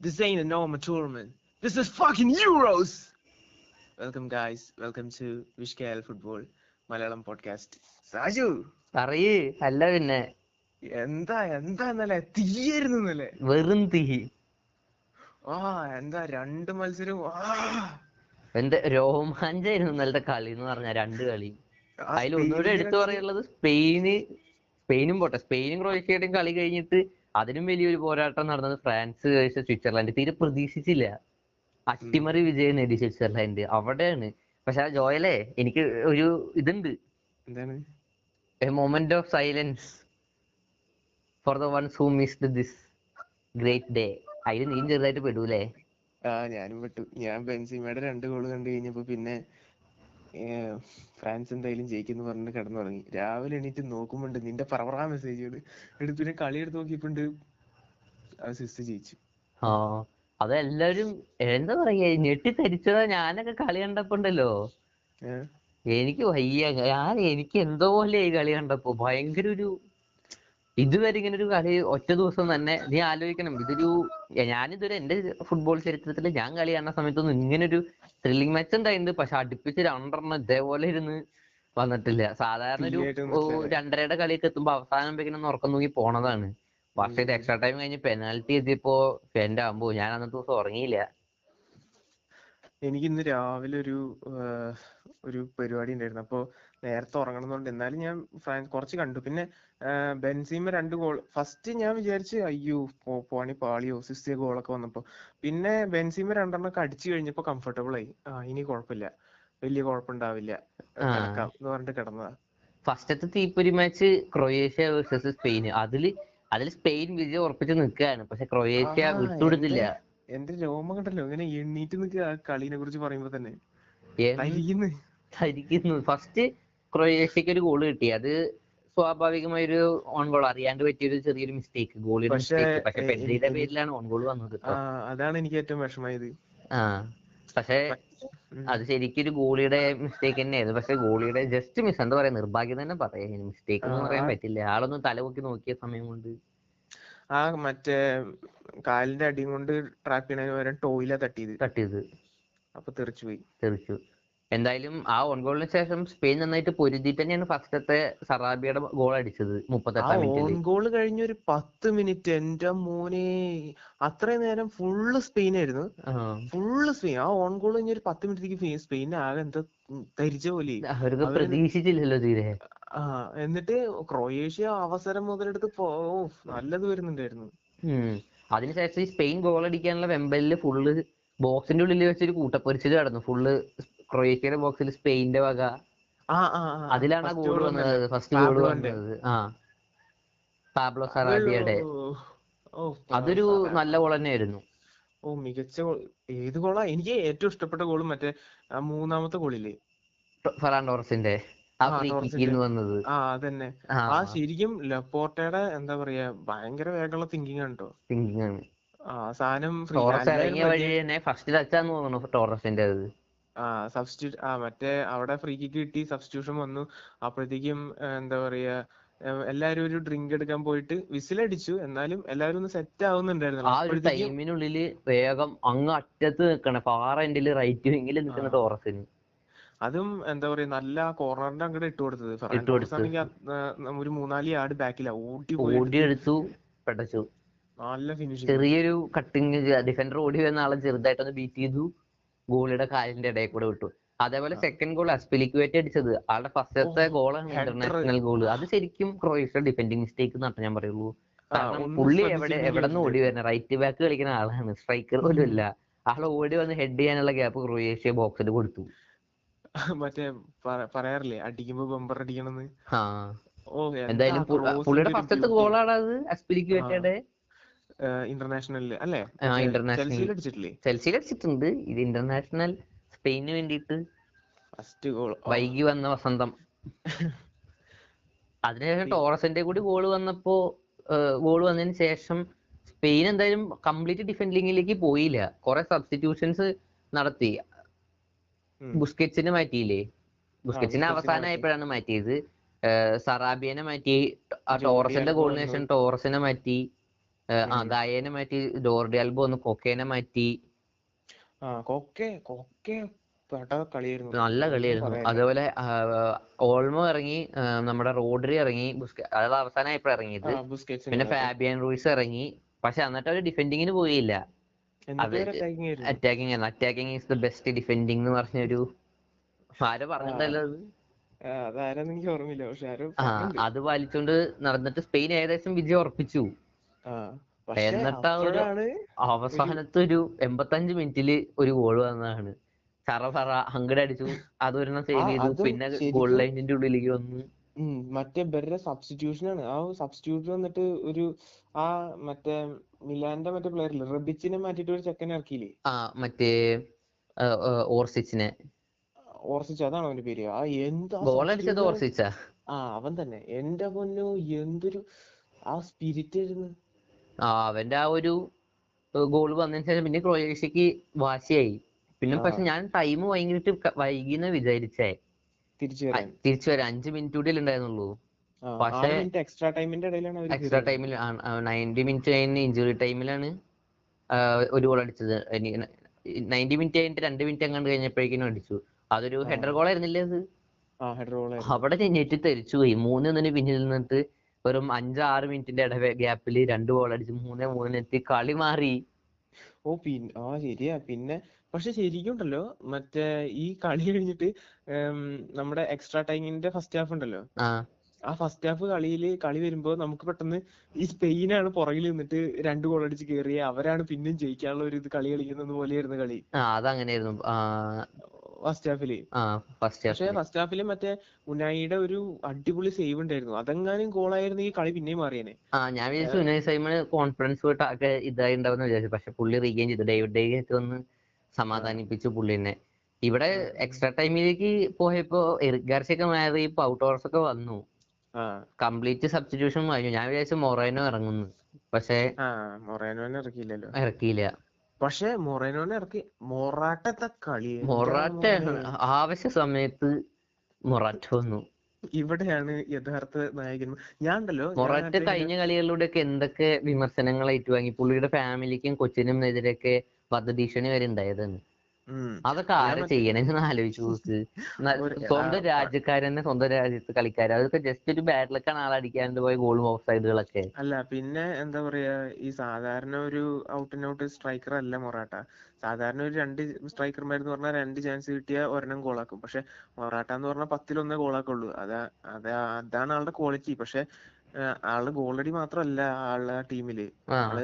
This ain't a normal tournament. This is fucking Euros! Welcome, guys. Welcome to Wish KL Football Malayalam podcast Saju പറയ് അല്ല പിന്നെ എന്താ എന്താ ഇന്നലെ തീയായിരുന്നു ഇന്നലെ വെറും തീ ആ എന്താ രണ്ട് മത്സരം ആ, എന്റെ രോമാഞ്ചായിരുന്നു ഇന്നലത്തെ കളി എന്ന് പറഞ്ഞ രണ്ട് കളി. അതിൽ ഒന്നുകൂടെ എടുത്തു പറയാനുള്ളത് സ്പെയിന് സ്പെയിനും പോട്ടെ. സ്പെയിനും ക്രൊയേഷ്യയുടെയും കളി കഴിഞ്ഞിട്ട് അതിനും വലിയൊരു പോരാട്ടം നടന്നത് ഫ്രാൻസ് കഴിച്ച സ്വിറ്റ്സർലാൻഡ്. തീരെ പ്രതീക്ഷിച്ചില്ല. അട്ടിമറി വിജയം നേടി സ്വിറ്റ്സർലാൻഡ്. അവിടെയാണ്. പക്ഷെ ആ ജോയലെ എനിക്ക് ഒരു ഇതുണ്ട്. Moment of silence for the ones who missed this great day. അതിൽ നീയും ചെറുതായിട്ട് പെടൂലേ? ആ ഞാനും വിട്ടു. ഞാൻ ബെൻസിമയുടെ രണ്ട് ഗോൾ കണ്ടു കഴിഞ്ഞപ്പോൾ പിന്നെ ഫ്രാൻസ് എന്തായാലും ജയിക്കുന്നു പറഞ്ഞിട്ട് കിടന്നുറങ്ങി. രാവിലെ എണീറ്റ് നോക്കുമ്പോണ്ട് നിന്റെ പറവറാ മെസ്സേജുകൾ എടുത്ത് പിന്നെ കളി എടുത്ത് നോക്കിയപ്പോണ്ട് സിസ്റ്റ് ജയിച്ചു. ആ അതെല്ലാരും എന്താ പറയാ ഞെട്ടിത്തരിച്ചതാ. ഞാനൊക്കെ കളി കണ്ടപ്പോണ്ടല്ലോ. എനിക്ക് വയ്യ. ഞാൻ എനിക്ക് എന്തോ പോലെ ഈ കളി കണ്ടപ്പോ. ഭയങ്കര ഒരു ഇതുവരെ ഇങ്ങനെ ഒരു കളി ഒറ്റ ദിവസം തന്നെ നീ ആലോചിക്കണം. ഇതൊരു ഞാനിതുവരെ എന്റെ ഫുട്ബോൾ ചരിത്രത്തിൽ ഞാൻ കളി കാണുന്ന സമയത്തൊന്നും ഇങ്ങനെ ഒരു ത്രില്ലിംഗ് മാച്ച് ഉണ്ടായിട്ടുണ്ട്. പക്ഷെ അടുപ്പിച്ച് രണ്ടെണ്ണം ഇതേപോലെ ഇരുന്ന് വന്നിട്ടില്ല. സാധാരണ ഒരു. രണ്ടരയുടെ കളിയൊക്കെ എത്തുമ്പോ അവസാനം ഇങ്ങനെ ഉറക്കം നോക്കി പോണതാണ്. പക്ഷെ ഇത് എക്സ്ട്രാ ടൈം കഴിഞ്ഞ് പെനാൽറ്റി എത്തിയപ്പോ എന്റെ ആകുമ്പോ ഞാൻ അന്നത്തെ ദിവസം ഉറങ്ങിയില്ല. എനിക്ക് ഇന്ന് രാവിലെ ഒരു ഒരു പരിപാടി ഉണ്ടായിരുന്നു. അപ്പൊ നേരത്തെ ഉറങ്ങണമെന്നുണ്ട്. എന്നാലും ഞാൻ ഫ്രാൻസ് കുറച്ച് കണ്ടു. പിന്നെ ബെൻസീമ രണ്ട് ഗോൾ. ഫസ്റ്റ് ഞാൻ വിചാരിച്ച് അയ്യോ പോണി പാളിയോ സിസ്റ്റിയ ഗോളൊക്കെ വന്നപ്പോ. പിന്നെ ബെൻസീമ രണ്ടെണ്ണം ഒക്കെ അടിച്ചു കഴിഞ്ഞപ്പോ കംഫർട്ടബിൾ ആയി. ആ ഇനി കുഴപ്പമില്ല. വലിയ കുഴപ്പമുണ്ടാവില്ല. കിടക്കാം എന്ന് പറഞ്ഞിട്ട് കിടന്നതാ. ഫസ്റ്റത്തെ തീപ്പൊരി മാച്ച് ക്രൊയേഷ്യ വേഴ്സസ് സ്പെയിൻ. അതിൽ അതിൽ സ്പെയിൻ വിജയം ഉറപ്പിച്ച് നിൽക്കുകയാണ്. പക്ഷെ ക്രൊയേഷ്യ വിട്ടുവിടുന്നില്ല. വിട്ടുകൊടുത്തില്ല എന്റെ രോമം കണ്ടല്ലോ. ഇങ്ങനെ എണ്ണീറ്റ് നിൽക്കുക കളീനെ കുറിച്ച് പറയുമ്പോ തന്നെ. ഫസ്റ്റ് ക്രൊയേഷ്യക്ക് ഒരു ഗോൾ കിട്ടി. അത് സ്വാഭാവികമായ ഒരു ഓൺ ഗോൾ അറിയാണ്ട് പറ്റിയൊരു ചെറിയൊരു മിസ്റ്റേക്ക് ഗോളിന്റെ മിസ്റ്റേക്ക് പക്ഷെ പെഡ്രിയുടെ പേരിലാണ് ഓൺ ഗോൾ വന്നത് അതാണ് എനിക്ക് ഏറ്റവും വിഷമായത് ആ പക്ഷെ അത് ശരിക്കും ഒരു ഗോളിയുടെ മിസ്റ്റേക്ക് തന്നെയായിരുന്നു. പക്ഷെ ഗോളിയുടെ ജസ്റ്റ് മിസ് എന്താ പറയാ നിർഭാഗ്യം തന്നെ പറയാം. മിസ്റ്റേക്ക് എന്ന് പറയാൻ പറ്റില്ല. ആളൊന്ന് തലപൊക്കി നോക്കിയ സമയം കൊണ്ട്. ആ മറ്റേ കാലിന്റെ അടിയും കൊണ്ട് ട്രാപ്പ് ചെയ്യണതിന് പകരം ടോയില തട്ടിയത്. തട്ടിയത്. അപ്പൊ തെറിച്ചു പോയി തെറിച്ചു. എന്തായാലും ആ ഓൺ ഗോളിന് ശേഷം സ്പെയിൻ നന്നായിട്ട് പൊരുതിയിട്ട് തന്നെയാണ് ഫസ്റ്റത്തെ സറാബിയുടെ ഗോൾ അടിച്ചത് മുപ്പത്തെട്ടാം ഓൺ ഗോൾ കഴിഞ്ഞ ഒരു പത്ത് മിനിറ്റ് എന്റെ മോനെ അത്രയും നേരം ഫുള്ള് സ്പെയിൻ ആയിരുന്നു. Full Spain. ആ ഓൺ ഗോൾ കഴിഞ്ഞ ഒരു പത്ത് മിനിറ്റിലേക്ക് സ്പെയിൻ ആകെ എന്താ ധരിച്ച പോലെ. പ്രതീക്ഷിച്ചില്ലല്ലോ തീരെ. ആ എന്നിട്ട് ക്രൊയേഷ്യ അവസരം മുതലെടുത്ത് ഓ, നല്ലത് വരുന്നുണ്ടായിരുന്നു. അതിനുശേഷം ഈ സ്പെയിൻ ഗോൾ അടിക്കാനുള്ള വെമ്പലിൽ ഫുള്ള് ബോക്സിന്റെ ഉള്ളിൽ വെച്ചൊരു കൂട്ടപ്പൊരിച്ചിൽ നടന്നു. ഫുള്ള് ക്രൊയേഷ്യയുടെ ബോക്സിൽ സ്പെയിന്റെ വക. അതിലാണ് ഗോൾ ഗോൾ വന്നത്. ഫസ്റ്റ് ഗോൾ വന്നത്. ആ. പാബ്ലോ സറാബിയുടെ അതൊരു നല്ല ഗോൾ തന്നെയായിരുന്നു. ഓ മികച്ച ഗോൾ. ഏത് ഗോളാ? എനിക്ക് ഏറ്റവും ഇഷ്ടപ്പെട്ട ഗോളും മറ്റേ മൂന്നാമത്തെ ഗോളില്ലേ? ഫെറാൻ ടോറസിന്റെ. ആ ആ ഫ്രീ ടോറസിന്റെ. കിക്കിന്ന് വന്നത്. ആ അതന്നെ. ആ ശരിക്കും ലപ്പോർട്ടയുടെ എന്താ പറയാ ഭയങ്കര വേഗമുള്ള തിങ്കിങ് ആണ് കേട്ടോ തിങ്കിങ് ആണ്. ആ സാധനം ടോറസ് ഇറങ്ങിയ വഴി തന്നെ ഫസ്റ്റ് ടച്ചാന്ന് തോന്നുന്നു ടോറസിന്റെ അത്. ആ സബ്സ്റ്റിറ്റ്യൂട്ട് ആ മറ്റേ അവിടെ ഫ്രീ കിക്ക് കിട്ടി സബ്സ്റ്റിറ്റ്യൂഷൻ വന്നു. അപ്പോഴത്തേക്കും എന്താ പറയാ എല്ലാരും ഒരു ഡ്രിങ്ക് എടുക്കാൻ പോയിട്ട് വിസിലടിച്ചു എന്നാലും എല്ലാരും ഒന്ന് സെറ്റ് ആവുന്നുണ്ടായിരുന്നു. ആ ഒരു അപ്പോഴത്തേക്കും വേഗം അങ്ങ് അറ്റത്ത് നിൽക്കണ ഫാർ എൻഡിൽ റൈറ്റ് വിങ്ങിൽ നിൽക്കുന്ന ടോറസിന് അതും എന്താ പറയാ നല്ല കോർണറിന്റെ അങ്ങോട്ട് ഇട്ട് കൊടുത്തത്. ആ, ഒരു മൂന്നാൽ യാർഡ് ബാക്കിലാ ഓടി ഓടി എടുത്തു പെടച്ചു നല്ല ഫിനിഷിങ് ചെറിയൊരു കട്ടിങ് ഡിഫൻഡർ ഓടി വരുന്ന ആളെ ചെറുതായിട്ടൊന്ന് ബീറ്റ് ചെയ്തു. ഗോളിയുടെ കാലിന്റെ ഇടയിൽ കൂടെ വിട്ടു. അതേപോലെ സെക്കൻഡ് ഗോൾ അസ്പിലിക്കുവേറ്റ് അടിച്ചത്. ആളുടെ ഫസ്റ്റത്തെ ഗോളാണ് ഇന്റർനാഷണൽ ഗോൾ അത് ശരിക്കും ക്രൊയേഷ്യ ഡിഫെൻഡിങ് മിസ്റ്റേക്ക് എന്നാണ് ഞാൻ പറയുള്ളൂ. കാരണം പുള്ളി എവിടെ എവിടെ നിന്ന് ഓടി വരുന്നുണ്ടായിരുന്നു വരുന്ന റൈറ്റ് ബാക്ക് കളിക്കുന്ന ആളാണ്. സ്ട്രൈക്കർ പോലും അല്ല ആൾ ഓടി വന്ന് ഹെഡ് ചെയ്യാനുള്ള ഗ്യാപ്പ് ക്രൊയേഷ്യ ബോക്സിൽ കൊടുത്തു. മറ്റേ പറയാറില്ലേ? അടിക്കുമ്പോ ബമ്പർ അടിക്കണമെന്ന് ഓ എന്തായാലും പുള്ളിയുടെ ഫസ്റ്റത്തെ ഗോളാണ് അത് അസ്പിലിക്കുവേറ്റയുടെ ഇന്റർനാഷണലിൽ അല്ലേ? ഇന്റർനാഷണൽ ചെൽസിയിൽ അടിച്ചിട്ടുണ്ട്. ഇത് ഇന്റർനാഷണൽ സ്പെയിന് വേണ്ടിയിട്ട്. ഫസ്റ്റ് ഗോൾ വൈകി വന്ന വസന്തം. അതിനുശേഷം ടോറസിന്റെ കൂടി ഗോൾ വന്നപ്പോ ഗോൾ വന്നതിന് ശേഷം സ്പെയിൻ എന്തായാലും കംപ്ലീറ്റ് ഡിഫൻഡിങ്ങിലേക്ക് പോയില്ല. കുറെ സബ്സ്റ്റിറ്റ്യൂഷൻസ് നടത്തി. ബുസ്കറ്റ്സിനെ മാറ്റിയില്ലേ? ബുസ്കെറ്റ്സിനെ അവസാനമായപ്പോഴാണ് മാറ്റിയത്. സറാബിയനെ മാറ്റി. ആ ടോറസിന്റെ ഗോളിന് ശേഷം ടോറസിനെ മാറ്റി. ആ ഉം. മാറ്റി ജോർഡി ആൽബോ വന്നു കൊക്കേനെ മാറ്റി. നല്ല കളിയായിരുന്നു. അതേപോലെ ഓൾമോ ഇറങ്ങി നമ്മുടെ റോഡ്രി ഇറങ്ങി അതായത് അവസാനം ഇപ്പൊ ഇറങ്ങിയത് പിന്നെ ഫാബിയൻ റൂയിസ് ഇറങ്ങി. പക്ഷെ എന്നിട്ട് അവർ ഡിഫെൻഡിങ്ങിന് പോയില്ല. അറ്റാക്കിംഗ് ആയിരുന്നു. Attacking is the best defending എന്ന് പറഞ്ഞൊരു ആരോ പറഞ്ഞിട്ടല്ലോ അത്. പാലിച്ചുകൊണ്ട് നടന്നിട്ട് സ്പെയിൻ ഏകദേശം വിജയം ഉറപ്പിച്ചു. എന്നിട്ട് ഒരു അവസാനത്തെ ഒരു എൺപത്തഞ്ച് മിനിറ്റിൽ ഒരു ഗോൾ വന്നതാണ്. ചറ പറ അങ്ങട് അടിച്ചു. അതൊരെണ്ണം സേവ് ചെയ്തു. പിന്നെ ഗോൾ ലൈനിന്റെ ഉള്ളിലേക്ക് വന്നു. മറ്റേ ബെരുടെ സബ്സ്റ്റിറ്റ്യൂഷൻ ആണ്. ആ സബ്സ്റ്റിറ്റ്യൂട്ട് വന്നിട്ട് ഒരു ആ മറ്റേ മിലാന്റെ മറ്റേ പ്ലെയർ ഇല്ലേ? റബിച്ചിനെ മാറ്റിട്ട് ഒരു ചെക്കനെ ഇറക്കിയില്ലേ? ആ മറ്റേ ഓർസിച്ചിനെ. ഓർസിച്ച്. അതാണ് അവന്റെ പേര്. ആ എന്താ ഗോൾ അടിച്ചത് ഓർസിച്ചാ? ആ അവൻ തന്നെ. എന്റെ പൊന്നു എന്തൊരു ആ സ്പിരിറ്റ് ആയിരുന്നു. അവന്റെ ആ ഒരു ഗോൾ വന്നതിന് ശേഷം പിന്നെ ക്രൊയേഷ്യക്ക് വാശിയായി. പിന്നെ പക്ഷെ ഞാൻ ടൈം വൈകിട്ട് വൈകിന്ന് വിചാരിച്ചേ. തിരിച്ചു വരാം അഞ്ച് മിനിറ്റ് കൂടി ഉണ്ടായിരുന്നുള്ളൂ. പക്ഷേ- എക്സ്ട്രാ ടൈമിന്റെ ഇടയിലാണ് എക്സ്ട്രാ ടൈമിൽ നയന്റി മിനിറ്റ് കഴിഞ്ഞ് ഇഞ്ചുറി ടൈമിലാണ് ഒരു ഗോൾ അടിച്ചത്. നയന്റി മിനിറ്റ് കഴിഞ്ഞിട്ട് രണ്ട് മിനിറ്റ് എങ്ങാണ്ട് കഴിഞ്ഞപ്പോഴേക്കും അടിച്ചു. അതൊരു. ഹെഡർ ഗോൾ ആയിരുന്നില്ലേ അത്? അവിടെ ഞെട്ടി തെറിച്ചു പോയി. മൂന്നൊന്നിന് പിന്നിൽ നിന്നിട്ട് വെറും അഞ്ചാറ് മിനിറ്റിന്റെ ഇടവ ഗ്യാപ്പിൽ രണ്ട് ഗോൾ അടിച്ച് മൂന്നേ മൂന്നിനെത്തി കളി മാറി. ഓ പിന്നെ ആ ശരിയാ. പിന്നെ പക്ഷെ ശരിക്കും ഉണ്ടല്ലോ മറ്റേ ഈ കളി കഴിഞ്ഞിട്ട് നമ്മുടെ എക്സ്ട്രാ ടൈമിന്റെ ഫസ്റ്റ് ഹാഫ് ഉണ്ടല്ലോ. ആ. ഫസ്റ്റ് ഹാഫ് കളിയിൽ കളി വരുമ്പോ നമുക്ക് പെട്ടെന്ന് ഈ സ്പെയിനാണ് പുറകിൽ നിന്നിട്ട് രണ്ട് ഗോൾ അടിച്ച് കയറിയ അവരാണ് പിന്നെയും ജയിക്കാനുള്ള ഒരു ഇത് കളി കളിക്കുന്നത് പോലെയായിരുന്നു കളി. അതങ്ങനെയായിരുന്നു. ഫസ്റ്റ് ഹാഫിൽ പക്ഷെ ഫസ്റ്റ് ഹാഫിൽ മറ്റേ ഉനായിയുടെ ഒരു അടിപൊളി സേവ് ഉണ്ടായിരുന്നു. അതെങ്ങാനും ഗോളായിരുന്നു ഈ കളി പിന്നെയും മാറിയേനെ. ആ ഞാൻ വിചാരിച്ചു ഉനായി സൈമൺ കോൺഫിഡൻസ് പോയിട്ട് ആകെ ഇതായി ഉണ്ടാവുന്ന വിചാരിച്ചു. പക്ഷെ പുള്ളി റീഗെയിൻ ചെയ്തു. ഡേവിഡ് ഡേ ഒക്കെ ഒന്ന് സമാധാനിപ്പിച്ചു പുള്ളിനെ. ഇവിടെ എക്സ്ട്രാ ടൈമിലേക്ക് പോയപ്പോ എറിക് ഗാർസിയൊക്കെ മാറി ഔട്ട് ടോറസ് ഒക്കെ വന്നു. കംപ്ലീറ്റ് സബ്സ്റ്റിറ്റ്യൂഷൻ കഴിഞ്ഞു ഞാൻ വിചാരിച്ചു മൊറേനോ ഇറങ്ങുന്നു. പക്ഷെ ഇറക്കിയില്ലല്ലോ. ഇറക്കിയില്ല. പക്ഷെ മൊറേനോനെ ഇറക്കി. മൊറാട്ടത്തെ കളി. മൊറാട്ട ആവശ്യ സമയത്ത് മൊറാറ്റ വന്നു. ഇവിടെയാണ് യഥാർത്ഥ നായകൻ. ഞാൻ ഉണ്ടല്ലോ മൊറാട്ട മൊറാറ്റ കളികളിലൂടെ ഒക്കെ കഴിഞ്ഞ കളികളിലൂടെയൊക്കെ എന്തൊക്കെ വിമർശനങ്ങൾ ഏറ്റുവാങ്ങി? പുള്ളിയുടെ ഫാമിലിക്കും കൊച്ചിനും എതിരെയൊക്കെ വധഭീഷണി വരെ ഉണ്ടായതാണ്. അതൊക്കെ ആരെ ചെയ്യണെന്ന് ആലോചിച്ചു നോക്ക്. സ്വന്തം രാജ്യക്കാരനെ സ്വന്തം രാജ്യത്ത് കളിക്കാര്. അതൊക്കെ ജസ്റ്റ് ഒരു ബാഡ് ലക്കാണ് ആളടിക്കാണ്ട് പോയ ഗോൾ ഓഫ് സൈഡുകളൊക്കെ അല്ല പിന്നെ എന്താ പറയാ ഈ സാധാരണ ഒരു ഔട്ട് ആൻഡ് ഔട്ട് സ്ട്രൈക്കർ അല്ല മൊറാട്ട. സാധാരണ ഒരു രണ്ട് സ്ട്രൈക്കർമാരെന്ന് പറഞ്ഞാൽ രണ്ട് ചാൻസ് കിട്ടിയ ഒരെണ്ണം ഗോളാക്കും പക്ഷെ മൊറാട്ട എന്ന് പറഞ്ഞാൽ പത്തിലൊന്നേ ഗോളാക്കുള്ളൂ അതാ അതാ അതാണ് ആളുടെ ക്വാളിറ്റി പക്ഷെ ആൾ ഗോളടി മാത്രമല്ല ആളുടെ ടീമിൽ ആൾ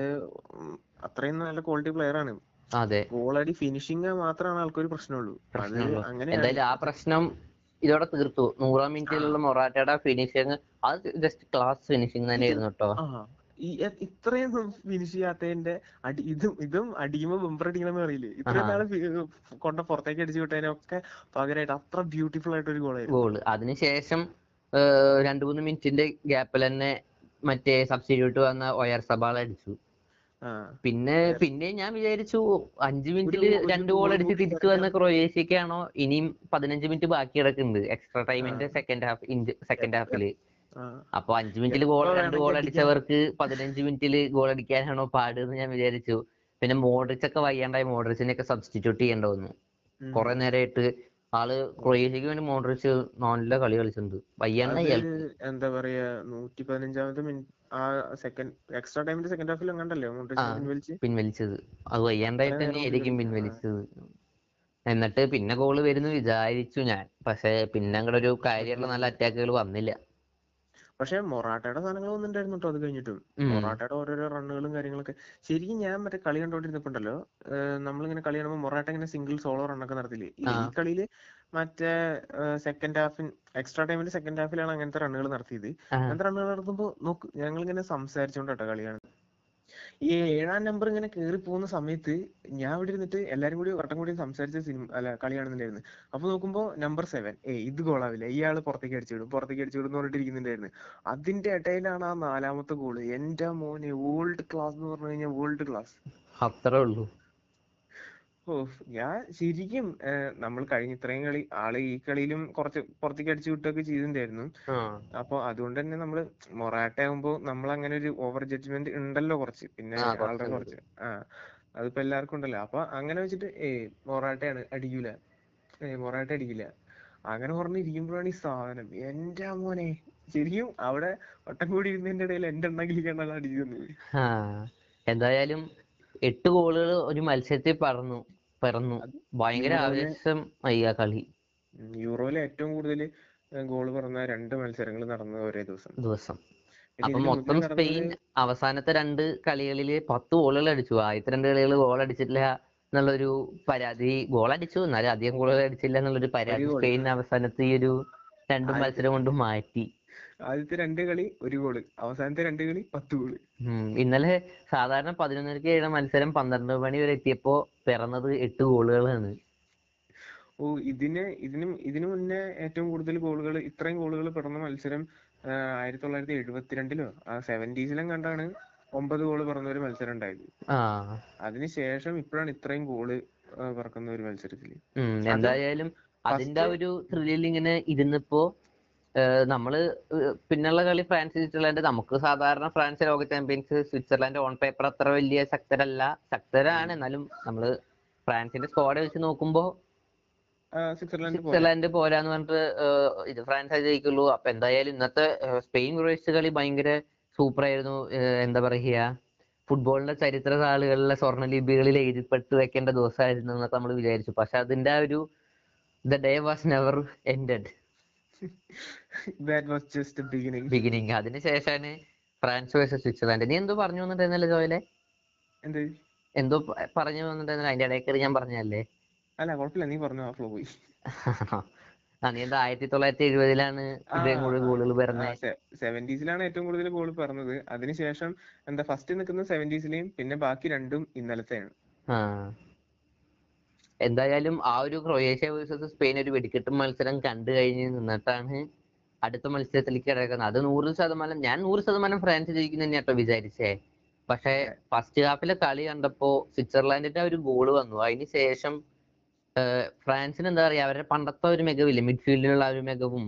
അത്രയും നല്ല ക്വാളിറ്റി പ്ലെയർ ആണ്. ഗോളടി ഫിനിഷിങ് മാത്രമാണ് ആൾക്കൊരു പ്രശ്നമുള്ളൂ എന്തായാലും ആ പ്രശ്നം ഇതോടെ തീർത്തു. നൂറാം മിനിറ്റിലുള്ള മൊറാറ്റയുടെ ഫിനിഷിങ് അത് ജസ്റ്റ് ക്ലാസ് ഫിനിഷിങ് തന്നെയായിരുന്നു കേട്ടോ ഇത്രയും ഫിനിഷ് ചെയ്യാത്തതിന്റെ അടി ഇതും ഇതും അടിയുമ്പോ ബംബർ അടിക്കണമെന്ന് അറിയില്ലേ ഇത്രയും നാളെ കൊണ്ട പുറത്തേക്ക് അടിച്ചു വിട്ടതിനൊക്കെ പകരമായിട്ട് അത്ര ബ്യൂട്ടിഫുൾ ആയിട്ട് ഒരു ഗോളായിരുന്നു ഗോൾ അതിനുശേഷം രണ്ടു മൂന്ന് മിനിറ്റിന്റെ ഗ്യാപ്പിൽ തന്നെ മറ്റേ സബ്സ്റ്റിറ്റ്യൂട്ട് വന്ന ഒയർ സബാൾ അടിച്ചു പിന്നെ. പിന്നെ ഞാൻ വിചാരിച്ചു അഞ്ചു ഒരു രണ്ട് ഗോൾ അടിച്ച് തിരിച്ചു വന്ന ക്രൊയേഷ്യക്കാണോ? ഇനിയും പതിനഞ്ച് മിനിറ്റ് ബാക്കി കിടക്കുന്നുണ്ട് എക്സ്ട്രാ ടൈമിന്റെ സെക്കൻഡ് ഹാഫ് സെക്കൻഡ് ഹാഫിൽ അപ്പൊ അഞ്ചു മിനിറ്റിൽ ഗോൾ രണ്ട് ഗോൾ അടിച്ചവർക്ക് പതിനഞ്ച് മിനിറ്റിൽ ഗോൾ അടിക്കാനാണോ പാട് എന്ന് ഞാൻ വിചാരിച്ചു. പിന്നെ മോഡ്രിച്ച് ഒക്കെ വയ്യാണ്ടായി മോഡ്രിച്ചിനെ ഒക്കെ സബ്സ്റ്റിറ്റ്യൂട്ട് ചെയ്യേണ്ട വന്നു. കുറെ നേരമായിട്ട് ആൾ ക്രൊയേഷ്യക്ക് വേണ്ടി മോഡ്രിച്ച് നല്ല കളി കളിച്ചിട്ടുണ്ട്. വയ്യാണ്ടായി എന്താ പറയാ നൂറ്റി പതിനഞ്ചാമത്തെ മിനിറ്റ് ആ സെക്കൻഡ് എക്സ്ട്രാ ടൈമിന്റെ സെക്കൻഡ് ഹാഫിൽ എങ്ങാണ്ടല്ലേ മോണ്ടേജ് ആ. പിൻവലിച്ച്? പിൻവലിച്ചത്. അത് വയ്യാണ്ടായിട്ട് അത്രയും തന്നെ നേരം ആയിരിക്കും കളി- പിൻവലിച്ചത്. എന്നിട്ട് പിന്നെ ഗോൾ വരുന്നു. വിചാരിച്ചു ഞാൻ. പക്ഷെ പിന്നെ അങ്ങോട്ട് ഒരു കാര്യമുള്ള നല്ല അറ്റാക്കുകൾ വന്നില്ല. പക്ഷെ മൊറാട്ടയുടെ സാധനങ്ങൾ വന്നിട്ടുണ്ടായിരുന്നു കേട്ടോ അത് കഴിഞ്ഞിട്ടും. മൊറാട്ടയുടെ ഓരോരോ റണ്ണുകളും കാര്യങ്ങളൊക്കെ. ശരിക്കും ഞാൻ മറ്റേ കളി കണ്ടോണ്ടിരുന്നപ്പോണ്ടല്ലോ നമ്മളിങ്ങനെ കളി കാണുമ്പോൾ മൊറാട്ട ഇങ്ങനെ സിംഗിൾ സോളോ റണ്ണൊക്കെ നടത്തില്ലേ? ഈ കളിയിൽ മറ്റേ സെക്കൻഡ് ഹാഫിൻ എക്സ്ട്രാ ടൈമിൽ സെക്കൻഡ് ഹാഫിലാണ് അങ്ങനത്തെ റണ്ണുകൾ നടത്തിയത്. അങ്ങനത്തെ റണ്ണുകൾ നടത്തുമ്പോ നോക്ക് ഞങ്ങൾ ഇങ്ങനെ സംസാരിച്ചോണ്ടാട്ടോ കളി കാണുന്നത് ഈ ഏഴാം നമ്പർ ഇങ്ങനെ കേറി പോകുന്ന സമയത്ത് ഞാൻ ഇവിടെ ഇരുന്നിട്ട് എല്ലാരും കൂടി വട്ടം കൂടി സംസാരിച്ച സിനിമ അല്ല കളി കാണുന്നുണ്ടായിരുന്നു. അപ്പൊ നോക്കുമ്പോ നമ്പർ സെവൻ ഏ ഇത് ഗോളാവില്ല ഇയാൾ പുറത്തേക്ക് അടിച്ചു വിടും. പുറത്തേക്ക് അടിച്ചു വിടും എന്ന് പറഞ്ഞിട്ട് ഇരിക്കുന്നുണ്ടായിരുന്നു അതിന്റെ ഇടയിലാണ് ആ നാലാമത്തെ ഗോൾ എന്റെ മോനെ വേൾഡ് ക്ലാസ് എന്ന് പറഞ്ഞു കഴിഞ്ഞാൽ വേൾഡ് ക്ലാസ് അത്രേ ഉള്ളൂ. ഓ ഞാൻ ശരിക്കും നമ്മൾ കഴിഞ്ഞ ഇത്രയും കളി ആൾ ഈ കളിയിലും കുറച്ച് പുറത്തേക്ക് അടിച്ചു വിട്ടൊക്കെ ചെയ്തിട്ടുണ്ടായിരുന്നു. അപ്പൊ അതുകൊണ്ട് തന്നെ നമ്മൾ മൊറാട്ട ആകുമ്പോ നമ്മൾ അങ്ങനെ ഒരു ഓവർ ജഡ്ജ്മെന്റ് ഉണ്ടല്ലോ കുറച്ച്. പിന്നെ ആ, ആളുടെ കുറച്ചുണ്ട്. കുറച്ച്. ആ അതിപ്പോ എല്ലാവർക്കും ഉണ്ടല്ലോ. അപ്പൊ അങ്ങനെ വെച്ചിട്ട് ഏയ് മൊറാട്ടയാണ് അടിക്കൂല. ഏയ് മൊറാട്ട അടിക്കില്ല. അങ്ങനെ പറഞ്ഞിരിക്കുമ്പോഴാണ് ഈ സാധനം. എന്റെ മോനെ ശരിക്കും അവിടെ വട്ടം കൂടി ഇരുന്നതിന്റെ ഇടയിൽ എന്റെ എണ്ണ കണ്ടാണ് അടിക്കുന്നത് ആ എന്തായാലും എട്ട് ഗോളുകൾ ഒരു മത്സരത്തിൽ പറന്നു പിറന്നു. ഭയങ്കര ആവേശം ആയി ആ കളി. യൂറോയിലെ ഏറ്റവും കൂടുതൽ ഗോൾ പറഞ്ഞ രണ്ട് മത്സരങ്ങൾ നടന്നത് ഒരേ ദിവസം. ദിവസം. അപ്പൊ മൊത്തം സ്പെയിൻ അവസാനത്തെ രണ്ട് കളികളിൽ പത്ത് ഗോളുകൾ അടിച്ചു. ആദ്യത്തെ രണ്ട് കളികൾ ഗോൾ അടിച്ചിട്ടില്ല എന്നുള്ളൊരു പരാതി. ഗോൾ അടിച്ചു എന്നാലും അധികം ഗോളുകൾ അടിച്ചില്ല എന്നുള്ളൊരു പരാതി. സ്പെയിൻ അവസാനത്തെ ഈ ഒരു രണ്ട് മത്സരം കൊണ്ട് മാറ്റി. ആദ്യത്തെ രണ്ട് കളി ഒരു ഗോൾ അവസാനത്തെ രണ്ട് കളി പത്ത് ഗോൾ. ഇന്നലെ സാധാരണ പതിനൊന്നരക്ക് കഴിയുന്ന മത്സരം പന്ത്രണ്ട് മണി വരെ എത്തിയപ്പോ പിറന്നത് എട്ട് ഗോളുകളാണ്. ഓ ഇതിന് ഇതിനും ഇതിനു മുന്നേ ഏറ്റവും കൂടുതൽ ഗോളുകൾ ഇത്രയും ഗോളുകൾ പിറന്ന മത്സരം ആയിരത്തി തൊള്ളായിരത്തി എഴുപത്തിരണ്ടിലോ ആ സെവന്റീസിലും കണ്ടാണ് ഒമ്പത് ഗോൾ പിറന്ന ഒരു മത്സരം ഉണ്ടായത്. അതിനുശേഷം ഇപ്പോഴാണ് ഇത്രയും ഗോൾ പിറക്കുന്ന ഒരു മത്സരത്തിൽ. എന്തായാലും അതിന്റെ ഒരു ത്രില്ലിൽ ഇങ്ങനെ ഇരുന്നപ്പോ നമ്മൾ പിന്നുള്ള കളി ഫ്രാൻസ് സ്വിറ്റ്സർലാൻഡ്. നമുക്ക് സാധാരണ ഫ്രാൻസ് ലോക ചാമ്പ്യൻസ് സ്വിറ്റ്സർലാൻഡ് ഓൺ പേപ്പർ അത്ര വലിയ ശക്തരല്ല. ശക്തരാണ്. എന്നാലും നമ്മൾ ഫ്രാൻസിന്റെ സ്ക്വാഡ് വെച്ച് നോക്കുമ്പോ സ്വിറ്റ്സർലൻഡ് പോരാന്ന് പറഞ്ഞിട്ട് ഇത് ഫ്രാൻസ് ജയിക്കുള്ളൂ. അപ്പൊ എന്തായാലും ഇന്നത്തെ സ്പെയിൻ ക്രൊയേഷ്യ കളി ഭയങ്കര സൂപ്പർ ആയിരുന്നു എന്താ പറയുക ഫുട്ബോളിന്റെ ചരിത്ര താളുകളിലെ സ്വർണ ലിപികളിൽ എഴുതിപ്പെട്ട് വെക്കേണ്ട ദിവസമായിരുന്നു എന്നൊക്കെ നമ്മൾ വിചാരിച്ചു. പക്ഷെ അതിന്റെ ആ ഒരു the day was never ended that the beginning. Beginning. Beginning അതിനുശേഷമാണ് ഫ്രാൻസ് വേഴ്സസ് സ്വിറ്റ്സർലാൻഡ്. നീ എന്തോ പറഞ്ഞു വന്നിട്ടുണ്ടല്ലോ ജോയിലെ? എന്ത്? എന്തോ പറഞ്ഞു വന്നിട്ടുണ്ടല്ലോ അതിന്റെ ഇടയിൽ കയറി ഞാൻ പറഞ്ഞല്ലേ അല്ല കുഴപ്പമില്ല. നീ പറഞ്ഞു ആ ഫ്ലോ പോയി. ആ നീ എന്താ ആയിരത്തി തൊള്ളായിരത്തി എഴുപതിലാണ് ഇദ്ദേഹം കൂടുതൽ ഗോളുകൾ പറഞ്ഞത് സെവന്റീസിലാണ് ഏറ്റവും കൂടുതൽ ഗോൾ പറഞ്ഞത്. അതിനുശേഷം എന്താ ഫസ്റ്റ് നിൽക്കുന്ന സെവന്റീസിലെയും പിന്നെ ബാക്കി രണ്ടും ഇന്നലത്തെയാണ്. എന്തായാലും ആ ഒരു ക്രൊയേഷ്യ വേഴ്സസ് സ്പെയിൻ ഒരു വെടിക്കെട്ട് മത്സരം കണ്ടു കഴിഞ്ഞ് നിന്നിട്ടാണ് അടുത്ത മത്സരത്തിലേക്ക് കിടക്കുന്നത് അത് നൂറ് ശതമാനം ഞാൻ നൂറ് ശതമാനം ഫ്രാൻസ് ജയിക്കുന്ന തന്നെയാട്ടോ വിചാരിച്ചേ. പക്ഷെ ഫസ്റ്റ് ഹാഫിലെ കളി കണ്ടപ്പോ സ്വിറ്റ്സർലാൻഡിന്റെ ഒരു ഗോൾ വന്നു. അതിന് ശേഷം ഫ്രാൻസിന് എന്താ പറയാ അവരുടെ പണ്ടത്തെ ഒരു മികവില്ലേ മിഡ്ഫീൽഡിലുള്ള ഒരു മികവും.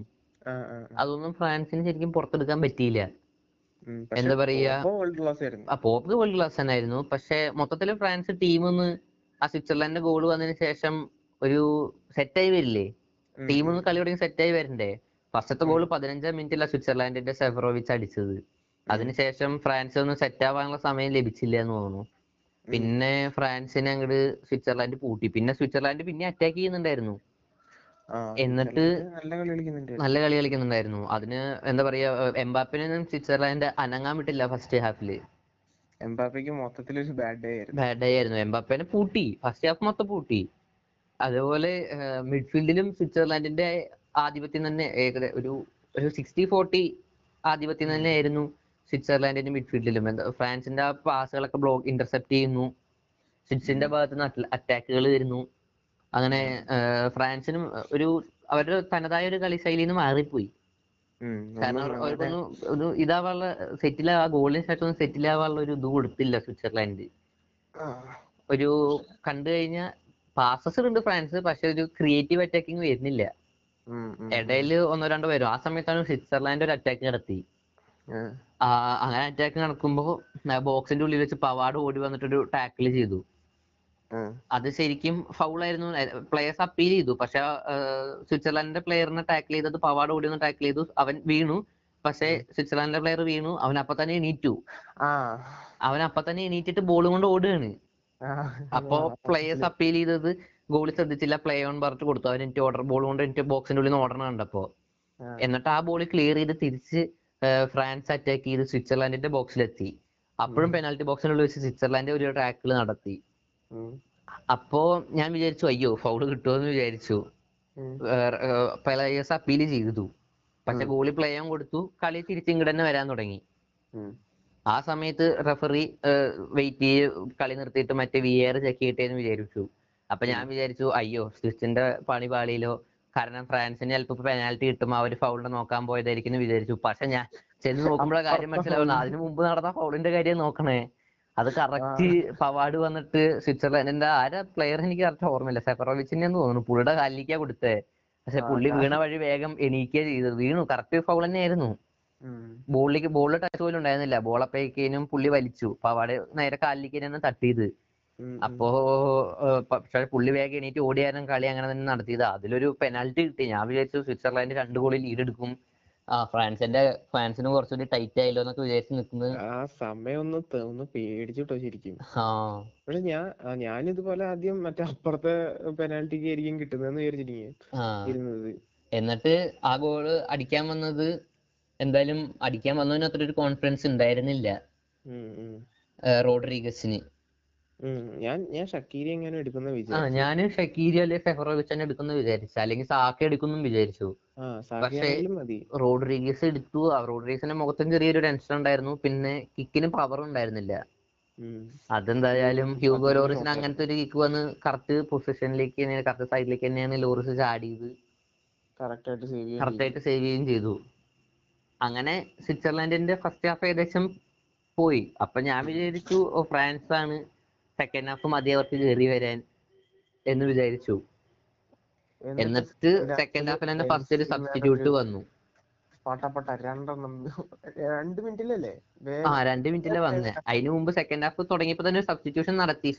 അതൊന്നും ഫ്രാൻസിന് ശരിക്കും പുറത്തെടുക്കാൻ പറ്റിയില്ല. എന്താ പറയാ? ക്ലാസ് ആയിരുന്നു. ആ പോപ്പ് വേൾഡ് ക്ലാസ് തന്നെയായിരുന്നു. പക്ഷെ മൊത്തത്തിൽ ഫ്രാൻസ് ടീം ഒന്ന് ആ സ്വിറ്റ്സർലാൻഡിന്റെ ഗോൾ വന്നതിന് ശേഷം ഒരു സെറ്റായി വരില്ലേ? ഉം, ടീം ഒന്ന് കളി തുടങ്ങി സെറ്റായി വരണ്ടേ? ഫസ്റ്റത്തെ ഗോൾ പതിനഞ്ചാം മിനിറ്റിലാണ് സ്വിറ്റ്സർലാൻഡിന്റെ സെഫറോവിച്ച് അടിച്ചത്. അതിനുശേഷം ഫ്രാൻസ് ഒന്നും സെറ്റ് ആവാനുള്ള സമയം ലഭിച്ചില്ല എന്ന് തോന്നുന്നു പിന്നെ ഫ്രാൻസിനെ അങ്ങോട്ട് സ്വിറ്റ്സർലാൻഡ് പൂട്ടി. പിന്നെ സ്വിറ്റ്സർലാൻഡ് പിന്നെ അറ്റാക്ക് ചെയ്യുന്നുണ്ടായിരുന്നു. എന്നിട്ട് നല്ല കളി കളിക്കുന്നുണ്ട് നല്ല കളി കളിക്കുന്നുണ്ടായിരുന്നു. അതിന് എന്താ പറയാ എംബാപ്പിനൊന്നും സ്വിറ്റ്സർലാൻഡ് അനങ്ങാൻ വിട്ടില്ല ഫസ്റ്റ് ഹാഫിൽ എംബാപ്പയ്ക്ക് മൊത്തത്തിൽ ഒരു ബാഡ് ഡേ ആയിരുന്നു. ബാഡ് ഡേ ആയിരുന്നു. എംബാപ്പേനെ പൂട്ടി. ഫസ്റ്റ് ഹാഫ് മൊത്തം പൂട്ടി. അതുപോലെ മിഡ്ഫീൽഡിലും സ്വിറ്റ്സർലാൻഡിന്റെ ആധിപത്യം തന്നെ ഏകദേശം ഒരു ഒരു സിക്സ്റ്റി ഫോർട്ടി ആധിപത്യം തന്നെയായിരുന്നു സ്വിറ്റ്സർലാൻഡിന്റെ മിഡ്ഫീൽഡിലും എന്താ ഫ്രാൻസിന്റെ ആ പാസുകളൊക്കെ ബ്ലോക്ക് ഇന്റർസെപ്റ്റ് ചെയ്യുന്നു. സ്വിറ്റ്സിന്റെ ഭാഗത്ത് നിന്ന് അറ്റാക്കുകൾ വരുന്നു. അങ്ങനെ ഫ്രാൻസിനും ഒരു അവരുടെ തനതായ ഒരു കളി ശൈലിയിൽ നിന്ന് മാറിപ്പോയി. കാരണം അവർക്കൊന്നും ഒരു ഇതാവാനുള്ള സെറ്റിൽ ആ ഗോളിന് ശേഷം ഒന്നും സെറ്റിൽ ആവാനുള്ള ഒരു ഇത് കൊടുത്തില്ല സ്വിറ്റ്സർലാൻഡ്. ഒരു കണ്ടു കഴിഞ്ഞ പാസസ് ഉണ്ട് ഫ്രാൻസ് പക്ഷെ ഒരു ക്രിയേറ്റീവ് അറ്റാക്കിങ് വരുന്നില്ല. ഇടയിൽ ഒന്നോ രണ്ടോ വരും ആ സമയത്താണ് സ്വിറ്റ്സർലാൻഡ് ഒരു അറ്റാക്ക് നടത്തി. അങ്ങനെ അറ്റാക്ക് നടക്കുമ്പോ ബോക്സിന്റെ ഉള്ളിൽ വെച്ച് പവാട് ഓടി വന്നിട്ട് ഒരു ടാക്കിൾ ചെയ്തു അത് ശരിക്കും ഫൗൾ ആയിരുന്നു. പ്ലേയേഴ്സ് അപ്പീൽ ചെയ്തു. പക്ഷെ സ്വിറ്റ്സർലാൻഡിന്റെ പ്ലെയറിനെ ടാക്കിൾ ചെയ്തത് പവാട് ഓടി ഒന്ന് ടാക്കിൾ ചെയ്തു. അവൻ വീണു. പക്ഷെ സ്വിറ്റ്സർലാൻഡിന്റെ പ്ലെയർ വീണു. അവൻ അപ്പൊ തന്നെ എണീറ്റു. അവൻ അപ്പൊ തന്നെ എണീറ്റിട്ട് ബോൾ കൊണ്ട് ഓടുകയാണ്. അപ്പോ പ്ലേയേഴ്സ് അപ്പീൽ ചെയ്തത് ഗോളി ശ്രദ്ധിച്ചില്ല പ്ലേ ഓൺ പറഞ്ഞിട്ട് കൊടുത്തു. അവൻ എനിക്ക് ഓർഡർ ബോൾ കൊണ്ട് എനിക്ക് ബോക്സിന്റെ ഉള്ളിൽ നിന്ന് ഓടണം കണ്ടപ്പോ. എന്നിട്ട് ആ ബോൾ ക്ലിയർ ചെയ്ത് തിരിച്ച് ഫ്രാൻസ് അറ്റാക്ക് ചെയ്ത് സ്വിറ്റ്സർലാൻഡിന്റെ ബോക്സിലെത്തി അപ്പോഴും പെനാൽറ്റി ബോക്സിനുള്ളിൽ വെച്ച് സ്വിറ്റ്സർലാൻഡ് ഒരു ട്രാക്കിൽ നടത്തി. അപ്പോ ഞാൻ വിചാരിച്ചു അയ്യോ ഫൗൾ കിട്ടുമെന്ന് വിചാരിച്ചു. പ്ലേയേഴ്സ് അപ്പീൽ ചെയ്തു. പക്ഷെ ഗോളി പ്ലേ ഓൺ കൊടുത്തു. കളി തിരിച്ച് ഇങ്ങോട്ട് തന്നെ വരാൻ തുടങ്ങി. ആ സമയത്ത് റെഫറി വെയിറ്റ് ചെയ്ത് കളി നിർത്തിയിട്ട് മറ്റേ വി ആർ ചെക്ക് ചെയ്യട്ടെ എന്ന് വിചാരിച്ചു. അപ്പൊ ഞാൻ വിചാരിച്ചു അയ്യോ സ്വിച്ചിന്റെ പണി പാളിയിലോ? കാരണം ഫ്രാൻസിന് ചിലപ്പോ പെനാൽറ്റി കിട്ടും ഒരു ഫൗളിനെ നോക്കാൻ പോയതായിരിക്കും എന്ന് വിചാരിച്ചു. പക്ഷെ ഞാൻ ചെന്ന് നോക്കുമ്പോഴാ കാര്യം മനസ്സിലാവുന്നത്. അതിന് മുമ്പ് നടന്ന ഫൗളിന്റെ കാര്യം നോക്കണേ. അത് കറക്റ്റ് പവാഡ് വന്നിട്ട് സ്വിറ്റ്സർലാൻഡിന്റെ ആരാ പ്ലെയർ എനിക്ക് കറക്റ്റ് ഓർമ്മയില്ല. സെഫറോവിച്ചിനെ തോന്നുന്നു. പുള്ളിയുടെ കാലിലേക്കാ കൊടുത്തേ. പക്ഷെ പുള്ളി വീണ വഴി വേഗം എണീക്കുക ചെയ്തത് വീണു. കറക്റ്റ് ഫൗൾ തന്നെയായിരുന്നു. ആയിരുന്നു ബോളിലേക്ക് ബോളിൽ ടച്ച് പോലും ഉണ്ടായിരുന്നില്ല. ബോൾ അപ്പേക്കേനും പുള്ളി വലിച്ചു. പവാട് നേരെ കാലിലേക്ക് തന്നെ തട്ടിയത്. അപ്പോ പക്ഷെ പുള്ളി വേഗം എണീറ്റ് ഓടിയാലും കളി അങ്ങനെ തന്നെ നടത്തിയത്. അതിലൊരു പെനാൽറ്റി കിട്ടി. ഞാൻ വിചാരിച്ചു സ്വിറ്റ്സർലാൻഡ് രണ്ട് ഗോളിൽ ലീഡ് എടുക്കും. ആ ഫ്രാൻസിന്റെ ഫ്രാൻസിന് കുറച്ചുകൂടി ടൈറ്റ് ആയല്ലോ എന്നൊക്കെ വിചാരിച്ച് നിൽക്കുന്നത്. ആ സമയം ഒന്ന് ഒന്ന് പേടിച്ചിട്ടോ ശരിക്കും. ആ. പക്ഷെ ഞാൻ ഞാൻ ഇതുപോലെ ആദ്യം മറ്റേ അപ്പുറത്തെ പെനാൽറ്റിക്ക് ആയിരിക്കും കിട്ടുന്നതെന്ന് വിചാരിച്ചിരിക്കുന്നത് എന്നിട്ട് ആ ഗോൾ അടിക്കാൻ വന്നത് എന്തായാലും അടിക്കാൻ വന്നതിന് അത്ര ഒരു കോൺഫിഡൻസ് ഉണ്ടായിരുന്നില്ല. റോഡ്രിഗസിന്. ഞാൻ ഞാൻ ഷക്കീരി എങ്ങനെ എടുക്കുന്ന ആ വിചാരിച്ചു. ഞാൻ ഷക്കീരി അല്ലെ ഫെഫറോവിച്ച് തന്നെ എടുക്കുന്നു വിചാരിച്ചു. അല്ലെങ്കിൽ സാക്ക എടുക്കുന്നു വിചാരിച്ചു. ആ പക്ഷേ- സാഹിയാണെങ്കിലും മതി. റോഡ്രിഗസ് എടുത്തു. ആ റോഡ്രിഗസിന്റെ മുഖത്തും ചെറിയൊരു ടെൻഷൻ ഉണ്ടായിരുന്നു. പിന്നെ കിക്കിന് പവർ ഉണ്ടായിരുന്നില്ല. ഉം. അതെന്തായാലും ഹ്യൂഗോ അതൊരു ലോറിസിന്. അങ്ങനത്തെ ഒരു കിക്ക് വന്ന് കറക്റ്റ് പൊസിഷനിലേക്ക് തന്നെയാണ് കറക്റ്റ് സൈഡിലേക്ക് തന്നെയാണ് ലോറിസ് ചാടിയത് കറക്റ്റ് ആയിട്ട് സേവ് ചെയ്യാൻ കറക്റ്റ് ആയിട്ട് സേവ് ചെയ്യുകയും ചെയ്തു. അങ്ങനെ സ്വിറ്റ്സർലാൻഡിന്റെ ഫസ്റ്റ് ഹാഫ് ഏകദേശം പോയി. അപ്പൊ ഞാൻ വിചാരിച്ചു ഓ ഫ്രാൻസ് ആണ് സെക്കൻഡ് ഹാഫ് അതേ അവർക്ക് കയറി വരാൻ എന്ന് വിചാരിച്ചു. എന്നിട്ട് സെക്കൻഡ് ഹാഫിൽ തന്നെ ഫസ്റ്റ് ഒരു സബ്സ്റ്റിറ്റ്യൂട്ട് വന്നു. പട്ടപ്പട്ട രണ്ടെണ്ണം. രണ്ട് മിനിറ്റിലല്ലേ? ആ രണ്ട് മിനിറ്റിലെ വന്നേ. അതിനു മുമ്പ് സെക്കൻഡ് ഹാഫ് തുടങ്ങിയപ്പോ തന്നെ ഒരു സബ്സ്റ്റിറ്റ്യൂഷൻ നടത്തി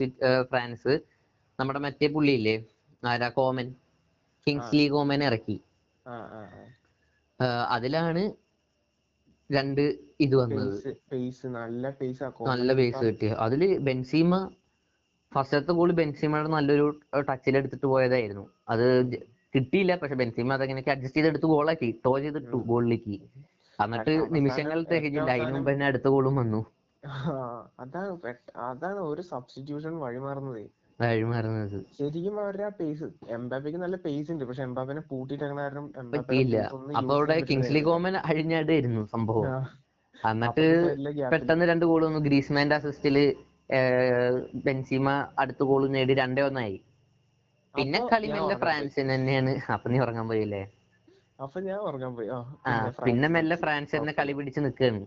ഫ്രാൻസ്. നമ്മുടെ മറ്റേ പുള്ളിയില്ലേ ആരാ കോമൻ. കിങ്സ്ലി കോമൻ ഇറക്കി. അതിലാണ് രണ്ട് ഇത് വന്നത്. നല്ല പേസ് ആ നല്ല ബേസ് കിട്ടി അതിൽ ബെൻസീമ ഫസ്റ്റത്തെ ഗോൾ ബെൻസിമയുടെ നല്ലൊരു ടച്ചിൽ എടുത്തിട്ട് പോയതായിരുന്നു. അത് കിട്ടിയില്ല. പക്ഷെ ബെൻസിമ അതെങ്ങനെയൊക്കെ അഡ്ജസ്റ്റ് ചെയ്തെടുത്ത് ഗോളാക്കി ടോ ചെയ്തിട്ടു ഗോളിലേക്ക് എന്നിട്ട് നിമിഷങ്ങൾ തികഞ്ഞില്ല അതിന് മുമ്പ് തന്നെ അടുത്ത ഗോളും വന്നു. അതാണ് അതാണ് ഒരു സബ്സ്റ്റിറ്റ്യൂഷൻ വഴിമാറുന്നത്. വഴിമാറുന്നത്. ശരിക്കും അവരുടെ ആ പേസ് എംബാപ്പയ്ക്ക് നല്ല പേസ് ഉണ്ട്. പക്ഷെ എംബാപ്പിനെ പൂട്ടിയിട്ടേക്കണ കാരണം പറ്റിയില്ല. അപ്പൊ അവിടെ കിങ്സ്ലി. കോമൻ അഴിഞ്ഞാടായിരുന്നു സംഭവം. എന്നിട്ട്. പെട്ടെന്ന് രണ്ട് ഗോൾ വന്നു. ഗ്രീസ്മാന്റെ അസിസ്റ്റിൽ ബെൻസീമ അടുത്ത ഗോൾ നേടി രണ്ടേ ഒന്നായി. പിന്നെ കളി മെല്ലെ ഫ്രാൻസിന് തന്നെയാണ്. അപ്പൊ നീ ഉറങ്ങാൻ പോയില്ലേ? അപ്പൊ ഞാൻ ഉറങ്ങാൻ പോയി. പിന്നെ. മെല്ലെ ഫ്രാൻസ് തന്നെ കളി പിടിച്ച് നിൽക്കുകയാണ്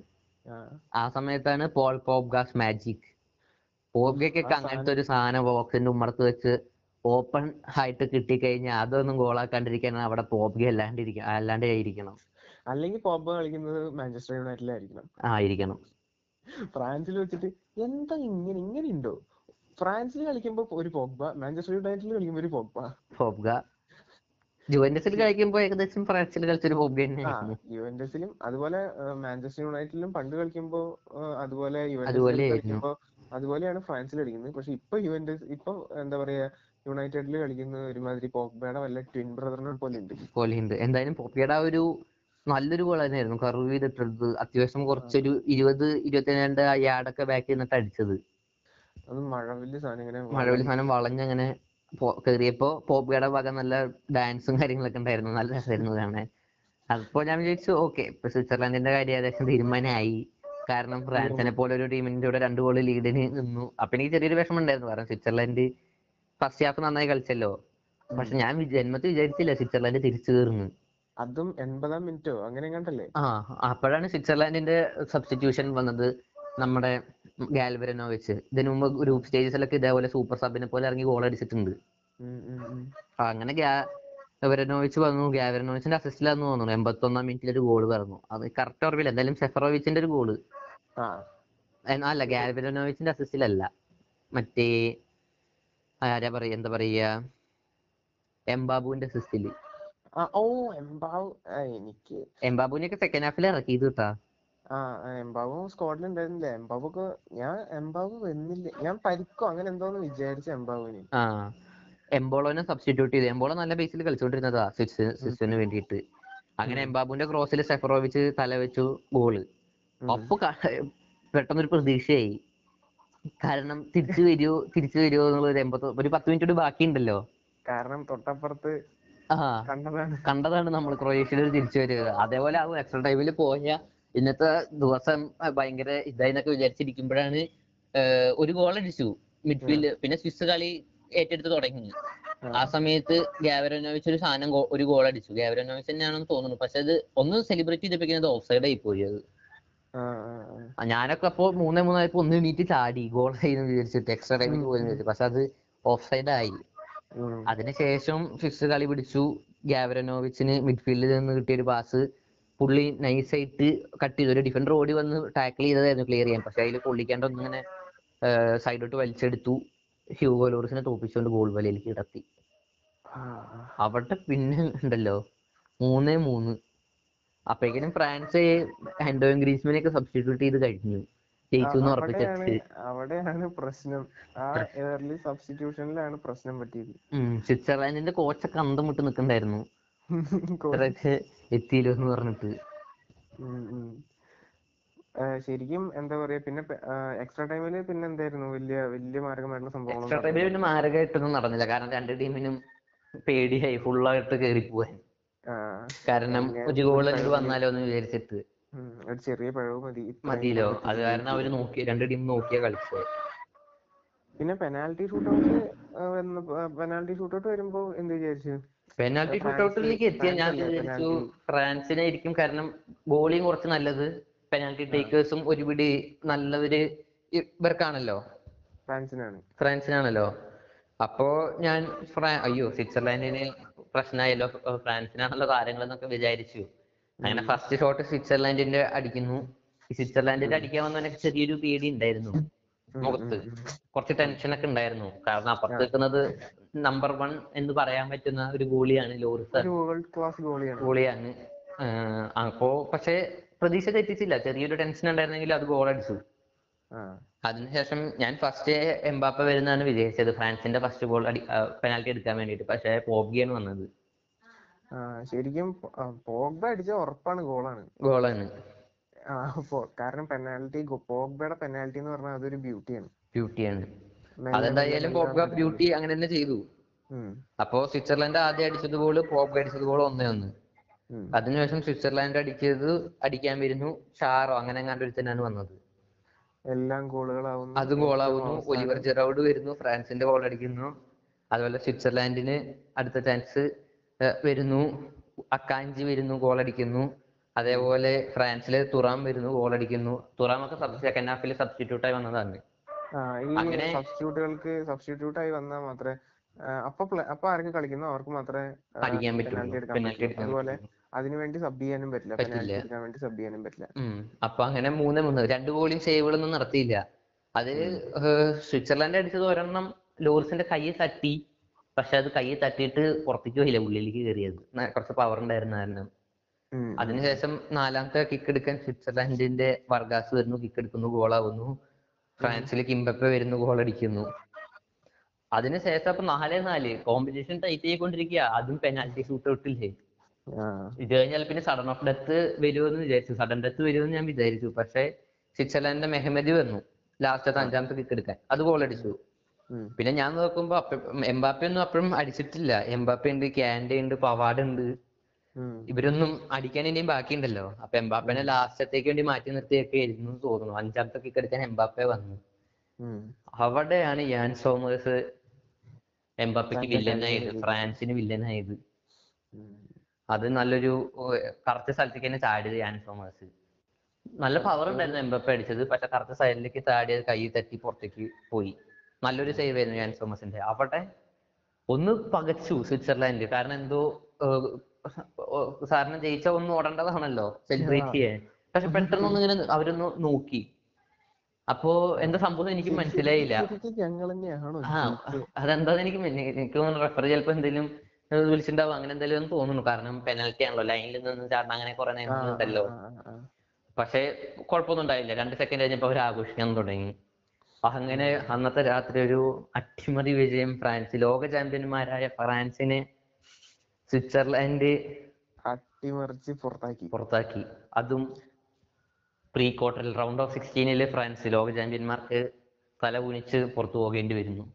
ആ, സമയത്താണ് പോൾ പോപ്ഗാസ് മാജിക്. പോപ്ഗയ്ക്കൊക്കെ അങ്ങനത്തെ ഒരു സാധനം ബോക്സിന്റെ ഉമ്മറത്ത് വെച്ച് ഓപ്പൺ ആയിട്ട് കിട്ടിക്കഴിഞ്ഞാൽ അതൊന്നും ഗോളാക്കാണ്ടിരിക്കാൻ അവിടെ പോപ്ഗ അല്ലാണ്ടിരിക്കണം അല്ലാണ്ട് ആയിരിക്കണം. അല്ലെങ്കിൽ പോപ്പ കളിക്കുന്നത് മാഞ്ചസ്റ്റർ യുണൈറ്റഡിലായിരിക്കണം. ആയിരിക്കണം. ഫ്രാൻസിൽ വെച്ചിട്ട് എന്താ ഇങ്ങനെ ഇങ്ങനെ ഉണ്ടോ? ഫ്രാൻസിൽ കളിക്കുമ്പോ ഒരു പോഗ്ബ മാഞ്ചസ്റ്റർ യുണൈറ്റഡിൽ കളിക്കുമ്പോ ഒരു പോഗ്ബ. പോഗ്ബ. ജുവന്റസിൽ കളിക്കുമ്പോ ഏകദേശം ഫ്രാൻസിൽ കളിച്ചൊരു പോഗ്ബ തന്നെ യുവന്റസിലും അതുപോലെ മാഞ്ചസ്റ്റർ യുണൈറ്റഡിലും പണ്ട് കളിക്കുമ്പോ അതുപോലെ യുവന്റസിൽ കളിക്കുമ്പോ അതുപോലെയാണ് ഫ്രാൻസിൽ കളിക്കുന്നത്. പക്ഷെ ഇപ്പൊ യുവന്റസ് ഇപ്പൊ എന്താ പറയാ യുണൈറ്റഡിൽ കളിക്കുന്ന ഒരുമാതിരി പോഗ്ബയുടെ വല്ല ട്വിൻ ബ്രദറിനെ പോലെ ഉണ്ട് പോലെയുണ്ട്. എന്തായാലും പോപ്പിയുടെ ഒരു നല്ലൊരു ഗോൾ തന്നെയായിരുന്നു. കർവ് ചെയ്തിട്ടത്. അത്യാവശ്യം കുറച്ചൊരു ഇരുപത് ഇരുപത്തിരണ്ട് യാർഡൊക്കെ ബാക്ക് നിന്നിട്ട് അടിച്ചത്. മഴവിൽ സാധനം വളഞ്ഞങ്ങനെ കേറിയപ്പോ പോപ്പിയുടെ വക നല്ല ഡാൻസും കാര്യങ്ങളൊക്കെ ഉണ്ടായിരുന്നു. നല്ല രസമായിരുന്നു കാണാൻ. അപ്പോ ഞാൻ വിചാരിച്ചു ഓക്കെ ഇപ്പൊ സ്വിറ്റ്സർലാൻഡിന്റെ കാര്യം ഏകദേശം തീരുമാനമായി. കാരണം ഫ്രാൻസിനെ പോലെ ഒരു ടീമിന്റെ കൂടെ രണ്ട് ഗോൾ ലീഡിന് നിന്നു. അപ്പൊ എനിക്ക് ചെറിയൊരു വിഷമം ഉണ്ടായിരുന്നു കാരണം സ്വിറ്റ്സർലാൻഡ് ഫസ്റ്റ് ഹാഫ് നന്നായി കളിച്ചല്ലോ. പക്ഷെ ഞാൻ ജന്മത്തിൽ വിചാരിച്ചില്ല സ്വിറ്റ്സർലാൻഡ് തിരിച്ചു കയറുന്നു അതും എൺപതാം മിനിറ്റോ? അങ്ങനെ കണ്ടല്ലേ? ആ അപ്പോഴാണ് സ്വിറ്റ്സർലാൻഡിന്റെ സബ്സ്റ്റിറ്റ്യൂഷൻ വന്നത് നമ്മുടെ ഗാൽവരനോ വെച്ച്. ഇതിനു മുമ്പ് ഗ്രൂപ്പ് സ്റ്റേജസിലൊക്കെ ഇതേപോലെ സൂപ്പർ സബിനെ പോലെ ഇറങ്ങി ഗോൾ അടിച്ചിട്ടുണ്ട്. അങ്ങനെ ഗ്യാവരനോവിച്ച് വന്നു. ഗ്യാവരനോവിച്ചിന്റെ അസിസ്റ്റിലാന്ന് തോന്നുന്നു. എൺപത്തി ഒന്നാം മിനിറ്റിൽ ഒരു ഗോൾ പറഞ്ഞു അത് കറക്റ്റ് ഓർമ്മയില്ല. എന്തായാലും സെഫറോവിച്ചിന്റെ ഒരു ഗോൾ അല്ല ഗാൽവരനോവിച്ചിന്റെ അസിസ്റ്റിലല്ല മറ്റേ ആരാ പറയാ എന്താ പറയാ എംബാബുവിന്റെ അസിസ്റ്റിൽ ഓ എംബാവ് എനിക്ക് എംബാബുവിനെയൊക്കെ സെക്കൻഡ് ഹാഫിൽ ഇറക്കിയത് കേട്ടാ ആ എംബാവും സ്ക്വാഡിൽ ഉണ്ടായിരുന്നില്ല ഒക്കെ ഞാൻ എംബാബു വന്നില്ല ഞാൻ പരിക്കോ അങ്ങനെ എന്തോന്ന് വിചാരിച്ചു എംബാബുവിന് ആ എംബോളോനെ സബ്സ്റ്റിറ്റ്യൂട്ട് ചെയ്തു എംബോളോ നല്ല ബേസിൽ കളിച്ചോണ്ടിരുന്നതാ സ്വിസ് സ്വിസിന് വേണ്ടിയിട്ട്. അങ്ങനെ എംബാബുന്റെ എംബാബുവിന്റെ ക്രോസിൽ സെഫറോവിച്ച് തല വെച്ചു ഗോൾ അപ്പൊ പെട്ടെന്നൊരു പ്രതീക്ഷയായി. കാരണം തിരിച്ചു വരുമോ തിരിച്ചു വരുമോ എന്നുള്ള ഒരു എൺപത്തി ഒരു പത്ത് മിനിറ്റ് കൂടി ബാക്കിയുണ്ടല്ലോ. കാരണം തൊട്ടപ്പുറത്ത് കണ്ടതാണ്. കണ്ടതാണ് നമ്മൾ ക്രൊയേഷ്യയിൽ ഒരു തിരിച്ചു വരിക. അതേപോലെ ആവും എക്സ്ട്രാ ടൈമിൽ പോയ ഇന്നത്തെ ദിവസം ഭയങ്കര ഇതായിന്നൊക്കെ വിചാരിച്ചിരിക്കുമ്പോഴാണ് ഒരു ഗോൾ അടിച്ചു മിഡ്ഫീൽഡ് പിന്നെ സ്വിസ് കളി ഏറ്റെടുത്ത് തുടങ്ങി. ആ. സമയത്ത് ഗാവരനോവിച്ച് ഒരു സാധനം ഒരു ഗോൾ അടിച്ചു. ഗാവരനോവിച്ച് തന്നെയാണെന്ന് തോന്നുന്നു. പക്ഷെ അത് ഒന്ന് സെലിബ്രേറ്റ് ചെയ്തപ്പിക്കുന്നത് ഓഫ് സൈഡ് ആയി പോയി അത്. ഞാനൊക്കെ അപ്പൊ മൂന്നേ മൂന്നായപ്പോ ഒന്ന് എണീറ്റ് ചാടി. ഗോൾ ചെയ്യുന്നു വിചാരിച്ചിട്ട് എക്സ്ട്രാ ടൈമിൽ പോയെന്ന് വിചാരിച്ചു പക്ഷെ അത് ഓഫ് സൈഡ് ആയി. ഉം. അതിനുശേഷം ഫിക്സ് കളി പിടിച്ചു. ഗ്യാവരനോവിച്ചിന് മിഡ്ഫീൽഡിൽ നിന്ന് കിട്ടിയ ഒരു പാസ് പുള്ളി നൈസായിട്ട് കട്ട് ചെയ്തു. ഒരു ഡിഫൻഡർ ഓടി വന്ന് ടാക്കിൾ ചെയ്തതായിരുന്നു ക്ലിയർ ചെയ്യാൻ. പക്ഷെ അതിൽ പൊള്ളിക്കാണ്ട് ഒന്നിങ്ങനെ സൈഡോട്ട് വലിച്ചെടുത്തു. ഹ്യൂഗോ ലോറിസിനെ തോപ്പിച്ചുകൊണ്ട് ഗോൾ വലയിലേക്ക് കിടത്തി. അവിടെ പിന്നെ ഉണ്ടല്ലോ. മൂന്നേ മൂന്ന്. അപ്പോഴേക്കും ഫ്രാൻസ് ഹെൻഡോയും ഗ്രീസ്മിനെയൊക്കെ സബ്സ്റ്റിറ്റ്യൂട്ട് ചെയ്ത് കഴിഞ്ഞു. അവിടെയാണ് പ്രശ്നം. ആ ഏർലി സബ്സ്റ്റിറ്റ്യൂഷനിലാണ് പ്രശ്നം പറ്റിയത്. സ്വിറ്റ്സർലാൻഡിന്റെ കോച്ചൊക്കെ അന്തം വിട്ട് നിക്കണ്ടായിരുന്നു എത്തിയില്ലോ എന്ന് പറഞ്ഞിട്ട്. ശരിക്കും എന്താ പറയാ പിന്നെ എക്സ്ട്രാ ടൈമിൽ പിന്നെ എന്തായിരുന്നു? വലിയ വലിയ മാരകമായിട്ടുള്ള എക്സ്ട്രാ ടൈമിൽ ടൈമിൽ പിന്നെ മാരകമായിട്ടൊന്നും നടന്നില്ല. കാരണം രണ്ട് ടീമിനും പേടിയായി. ഫുള്ളായിട്ട് കേറി പോവാൻ ആ, കാരണം ഒരു ഗോൾ വന്നാലോ എന്ന് വിചാരിച്ചിട്ട്. ഒരു ചെറിയ പിഴവ് മതി. മതിയല്ലോ. അത് കാരണം അവർ നോക്കി രണ്ട് ടീം നോക്കിയാ കളിച്ചത്. പിന്നെ പെനാൽറ്റി ഷൂട്ടൗട്ട് പെനാൽറ്റി ഷൂട്ടൗട്ട് വരുമ്പോ എന്ത് വിചാരിച്ചു? പെനാൽറ്റി ഷൂട്ടൗട്ടിലേക്ക് എത്തിയ ഞാൻ വിചാരിച്ചു? ഫ്രാൻസിനായിരിക്കും കാരണം ബോളിങ് കുറച്ച് നല്ലത് പെനാൽറ്റി ടേക്കേഴ്സും ഒരുപിടി നല്ലവര് ഇവർക്കാണല്ലോ. ഫ്രാൻസിനാണ്. ഫ്രാൻസിനാണല്ലോ. അപ്പോ ഞാൻ ഫ്രാ- അയ്യോ സ്വിറ്റ്സർലാൻഡിന് പ്രശ്നമായല്ലോ ഫ്രാൻസിനാണല്ലോ താരങ്ങൾ എന്നൊക്കെ വിചാരിച്ചു. അങ്ങനെ ഫസ്റ്റ് ഷോട്ട് സ്വിറ്റ്സർലാൻഡിന്റെ അടിക്കുന്നു. സ്വിറ്റ്സർലാൻഡിന്റെ അടിക്കാൻ വന്നവനൊക്കെ ചെറിയൊരു പേടി ഉണ്ടായിരുന്നു. മുഖത്ത്. കുറച്ച് ടെൻഷൻ ഒക്കെ ഉണ്ടായിരുന്നു. കാരണം അപ്പുറത്ത് നിൽക്കുന്നത് നമ്പർ വൺ എന്ന് പറയാൻ പറ്റുന്ന ഒരു ഗോളിയാണ് ലോറിസ് ഗോളിയാണ്. അപ്പോ പക്ഷെ പ്രതീക്ഷ തെറ്റിച്ചില്ല. ചെറിയൊരു ടെൻഷൻ ഉണ്ടായിരുന്നെങ്കിൽ അത് ഗോൾ അടിച്ചു. അതിനുശേഷം ഞാൻ ഫസ്റ്റ് എംബാപ്പ വരുന്നതാണ് വിചാരിച്ചത് ഫ്രാൻസിന്റെ ഫസ്റ്റ് ഗോൾ അടി പെനാൽറ്റി എടുക്കാൻ വേണ്ടിയിട്ട്. പക്ഷെ പോഗ്ഗിയാണ് വന്നത്. ശരിക്കും പോഗ്ബ അടിച്ച ഉറപ്പാണ് ഗോളാണ്. ഗോളാണ്. ആ കാരണം പെനാൽറ്റി പോഗ്ബയുടെ പെനാൽറ്റി എന്ന് പറഞ്ഞാൽ അതൊരു ബ്യൂട്ടിയാണ്. ബ്യൂട്ടിയാണ്. അതെന്തായാലും പോഗ്ബ ബ്യൂട്ടി അങ്ങനെ തന്നെ ചെയ്തു. അപ്പോ സ്വിറ്റ്സർലൻഡ് ആദ്യം അടിച്ചത് ഗോൾ പോഗ്ബ അടിച്ചത് ഗോൾ ഒന്നേ ഒന്ന്. അതിനുശേഷം സ്വിറ്റ്സർലാൻഡ് അടിച്ചത് അടിക്കാൻ വരുന്നു ഷാറോ അങ്ങനെ എങ്ങാണ്ട് ഒരുത്തനാണ് വന്നത്. എല്ലാം ഗോളുകളാവുന്നു. അതും ഗോളാവുന്നു. ഒലിവർ ജെറൗഡ് വരുന്നു ഫ്രാൻസിന്റെ ഗോൾ അടിക്കുന്നു. അതുപോലെ സ്വിറ്റ്സർലാൻഡിന് അടുത്ത ചാൻസ് വരുന്നു. അക്കാഞ്ചി വരുന്നു ഗോൾ അടിക്കുന്നു. അതേപോലെ ഫ്രാൻസിലെ തുറാം വരുന്നു ഗോൾ അടിക്കുന്നു. തുറാം ഒക്കെ സെക്കൻഡ് ഹാഫിൽ സബ്സ്റ്റിറ്റ്യൂട്ട് ആയി വന്നതാണ് അങ്ങനെ- സബ്സ്റ്റിറ്റ്യൂട്ടുകൾക്ക് സബ്സ്റ്റിറ്റ്യൂട്ട് ആയി വന്നാൽ മാത്രമേ അപ്പൊ അപ്പൊ ആർക്ക് കളിക്കുന്നു? അവർക്ക് മാത്രമേ അടിക്കാൻ പറ്റൂ അതുപോലെ. അതിനുവേണ്ടി സബ് ചെയ്യാനും പറ്റില്ല. പെനാൽറ്റി വേണ്ടി സബ് ചെയ്യാനും പറ്റില്ല. അപ്പൊ അങ്ങനെ മൂന്ന് മൂന്ന്. രണ്ട് ഗോളിയും സേവുകളൊന്നും നടത്തിയില്ല. അത് സ്വിറ്റ്സർലൻഡ് സ്വിറ്റ്സർലാൻഡ് അടിച്ചത് ഒരെണ്ണം ലോറിസിന്റെ കൈ തട്ടി. പക്ഷെ അത് കൈ തട്ടിയിട്ട് പുറത്തേക്ക് പോയില്ല. ഉള്ളിലേക്ക് കയറിയത്. കുറച്ച് പവർ ഉണ്ടായിരുന്ന കാരണം. അതിനുശേഷം നാലാമത്തെ കിക്ക് എടുക്കാൻ സ്വിറ്റ്സർലാൻഡിന്റെ വർഗാസ് വരുന്നു. കിക്ക് എടുക്കുന്നു ഗോളാവുന്നു ഫ്രാൻസിൽ കിംബപ്പെ വരുന്നു ഗോൾ അടിക്കുന്നു. അതിനുശേഷം അപ്പൊ നാലേ നാല്. കോമ്പറ്റീഷൻ ടൈറ്റ് ചെയ്തുകൊണ്ടിരിക്കുക അതും പെനാൽറ്റി ഷൂട്ട് ഔട്ടില്ലേ ഇത് കഴിഞ്ഞാൽ പിന്നെ സഡൻ ഓഫ് ഡെത്ത് വരുമെന്ന് വിചാരിച്ചു. സഡൻ ഡെത്ത് വരുമെന്ന് ഞാൻ വിചാരിച്ചു. പക്ഷെ സ്വിറ്റ്സർലാൻഡിന്റെ മെഹമ്മദ് വന്നു. ലാസ്റ്റത്തെ അഞ്ചാമത്തെ കിക്ക് എടുക്കാൻ. അത് ഗോൾ അടിച്ചു. പിന്നെ ഞാൻ നോക്കുമ്പോ എംബാപ്പെ ഒന്നും അപ്പോഴും അടിച്ചിട്ടില്ല. എംബാപ്പെ ഉണ്ട് കാൻഡെ ഉണ്ട് പവാഡ് ഉണ്ട്. ഇവരൊന്നും അടിക്കാൻ ഇനിയും ബാക്കിയുണ്ടല്ലോ. അപ്പൊ എംബാപ്പനെ ലാസ്റ്റത്തേക്ക് വേണ്ടി മാറ്റി നിർത്തിയൊക്കെ ആയിരുന്നു എന്ന് തോന്നുന്നു. അഞ്ചാമത്തെ കിക്ക് എടുക്കാൻ എംബാപ്പെ വന്നു. അവിടെയാണ് യാൻ സോമേഴ്സ് എംബാപ്പയ്ക്ക് വില്ലൻ വില്ലനായത് ഫ്രാൻസിന് വില്ലനായത്. അത് നല്ലൊരു കറക്റ്റ് സ്ഥലത്തേക്ക് തന്നെ ചാടിയത് യാൻ സോമേഴ്സ്. നല്ല പവർ ഉണ്ടായിരുന്നു എംബാപ്പെ അടിച്ചത്. പക്ഷെ കറക്റ്റ് സൈഡിലേക്ക് ചാടിയത് കൈ തട്ടി പുറത്തേക്ക് പോയി. നല്ലൊരു സേവ് ആയിരുന്നു ഞാൻ തോമസിന്റെ. ആവട്ടെ ഒന്ന് പകച്ചു സ്വിറ്റ്സർലാൻഡ് കാരണം എന്തോ സാറിന് ജയിച്ച ഒന്ന് ഓടേണ്ടതാണല്ലോ സെലിബ്രേറ്റ് ചെയ്യാൻ. പക്ഷെ പെട്ടെന്ന് ഒന്ന് ഇങ്ങനെ അവരൊന്ന് നോക്കി. അപ്പോ എന്താ സംഭവം എനിക്ക് മനസ്സിലായില്ല. അതെന്താ അതെന്താന്ന് എനിക്ക് എനിക്ക് തോന്നുന്നു റെഫർ ചിലപ്പോ എന്തെങ്കിലും വിളിച്ചിണ്ടാവും വിളിച്ചിട്ടുണ്ടാവും. അങ്ങനെ എന്തെങ്കിലും തോന്നുന്നു. കാരണം പെനൽറ്റി ആണല്ലോ. ലൈനിൽ നിന്ന് ചാടണം അങ്ങനെ കുറെ നിയമങ്ങളുണ്ടല്ലോ പക്ഷെ കുഴപ്പമൊന്നും ഉണ്ടായില്ല. രണ്ട് സെക്കൻഡ് കഴിഞ്ഞപ്പോ അവർ ആഘോഷിക്കാൻ തുടങ്ങി. അങ്ങനെ അന്നത്തെ രാത്രി ഒരു അട്ടിമറി വിജയം ഫ്രാൻസ് ലോക ചാമ്പ്യന്മാരായ ഫ്രാൻസിനെ സ്വിറ്റ്സർലൻഡ് അട്ടിമറിച്ച് പുറത്താക്കി. പുറത്താക്കി. അതും പ്രീ ക്വാർട്ടറിൽ റൗണ്ട് ഓഫ് സിക്സ്റ്റീനിൽ ഫ്രാൻസ് ലോക ചാമ്പ്യന്മാർക്ക് തല കുനിച്ച് പുറത്തു പോകേണ്ടി വരുന്നു.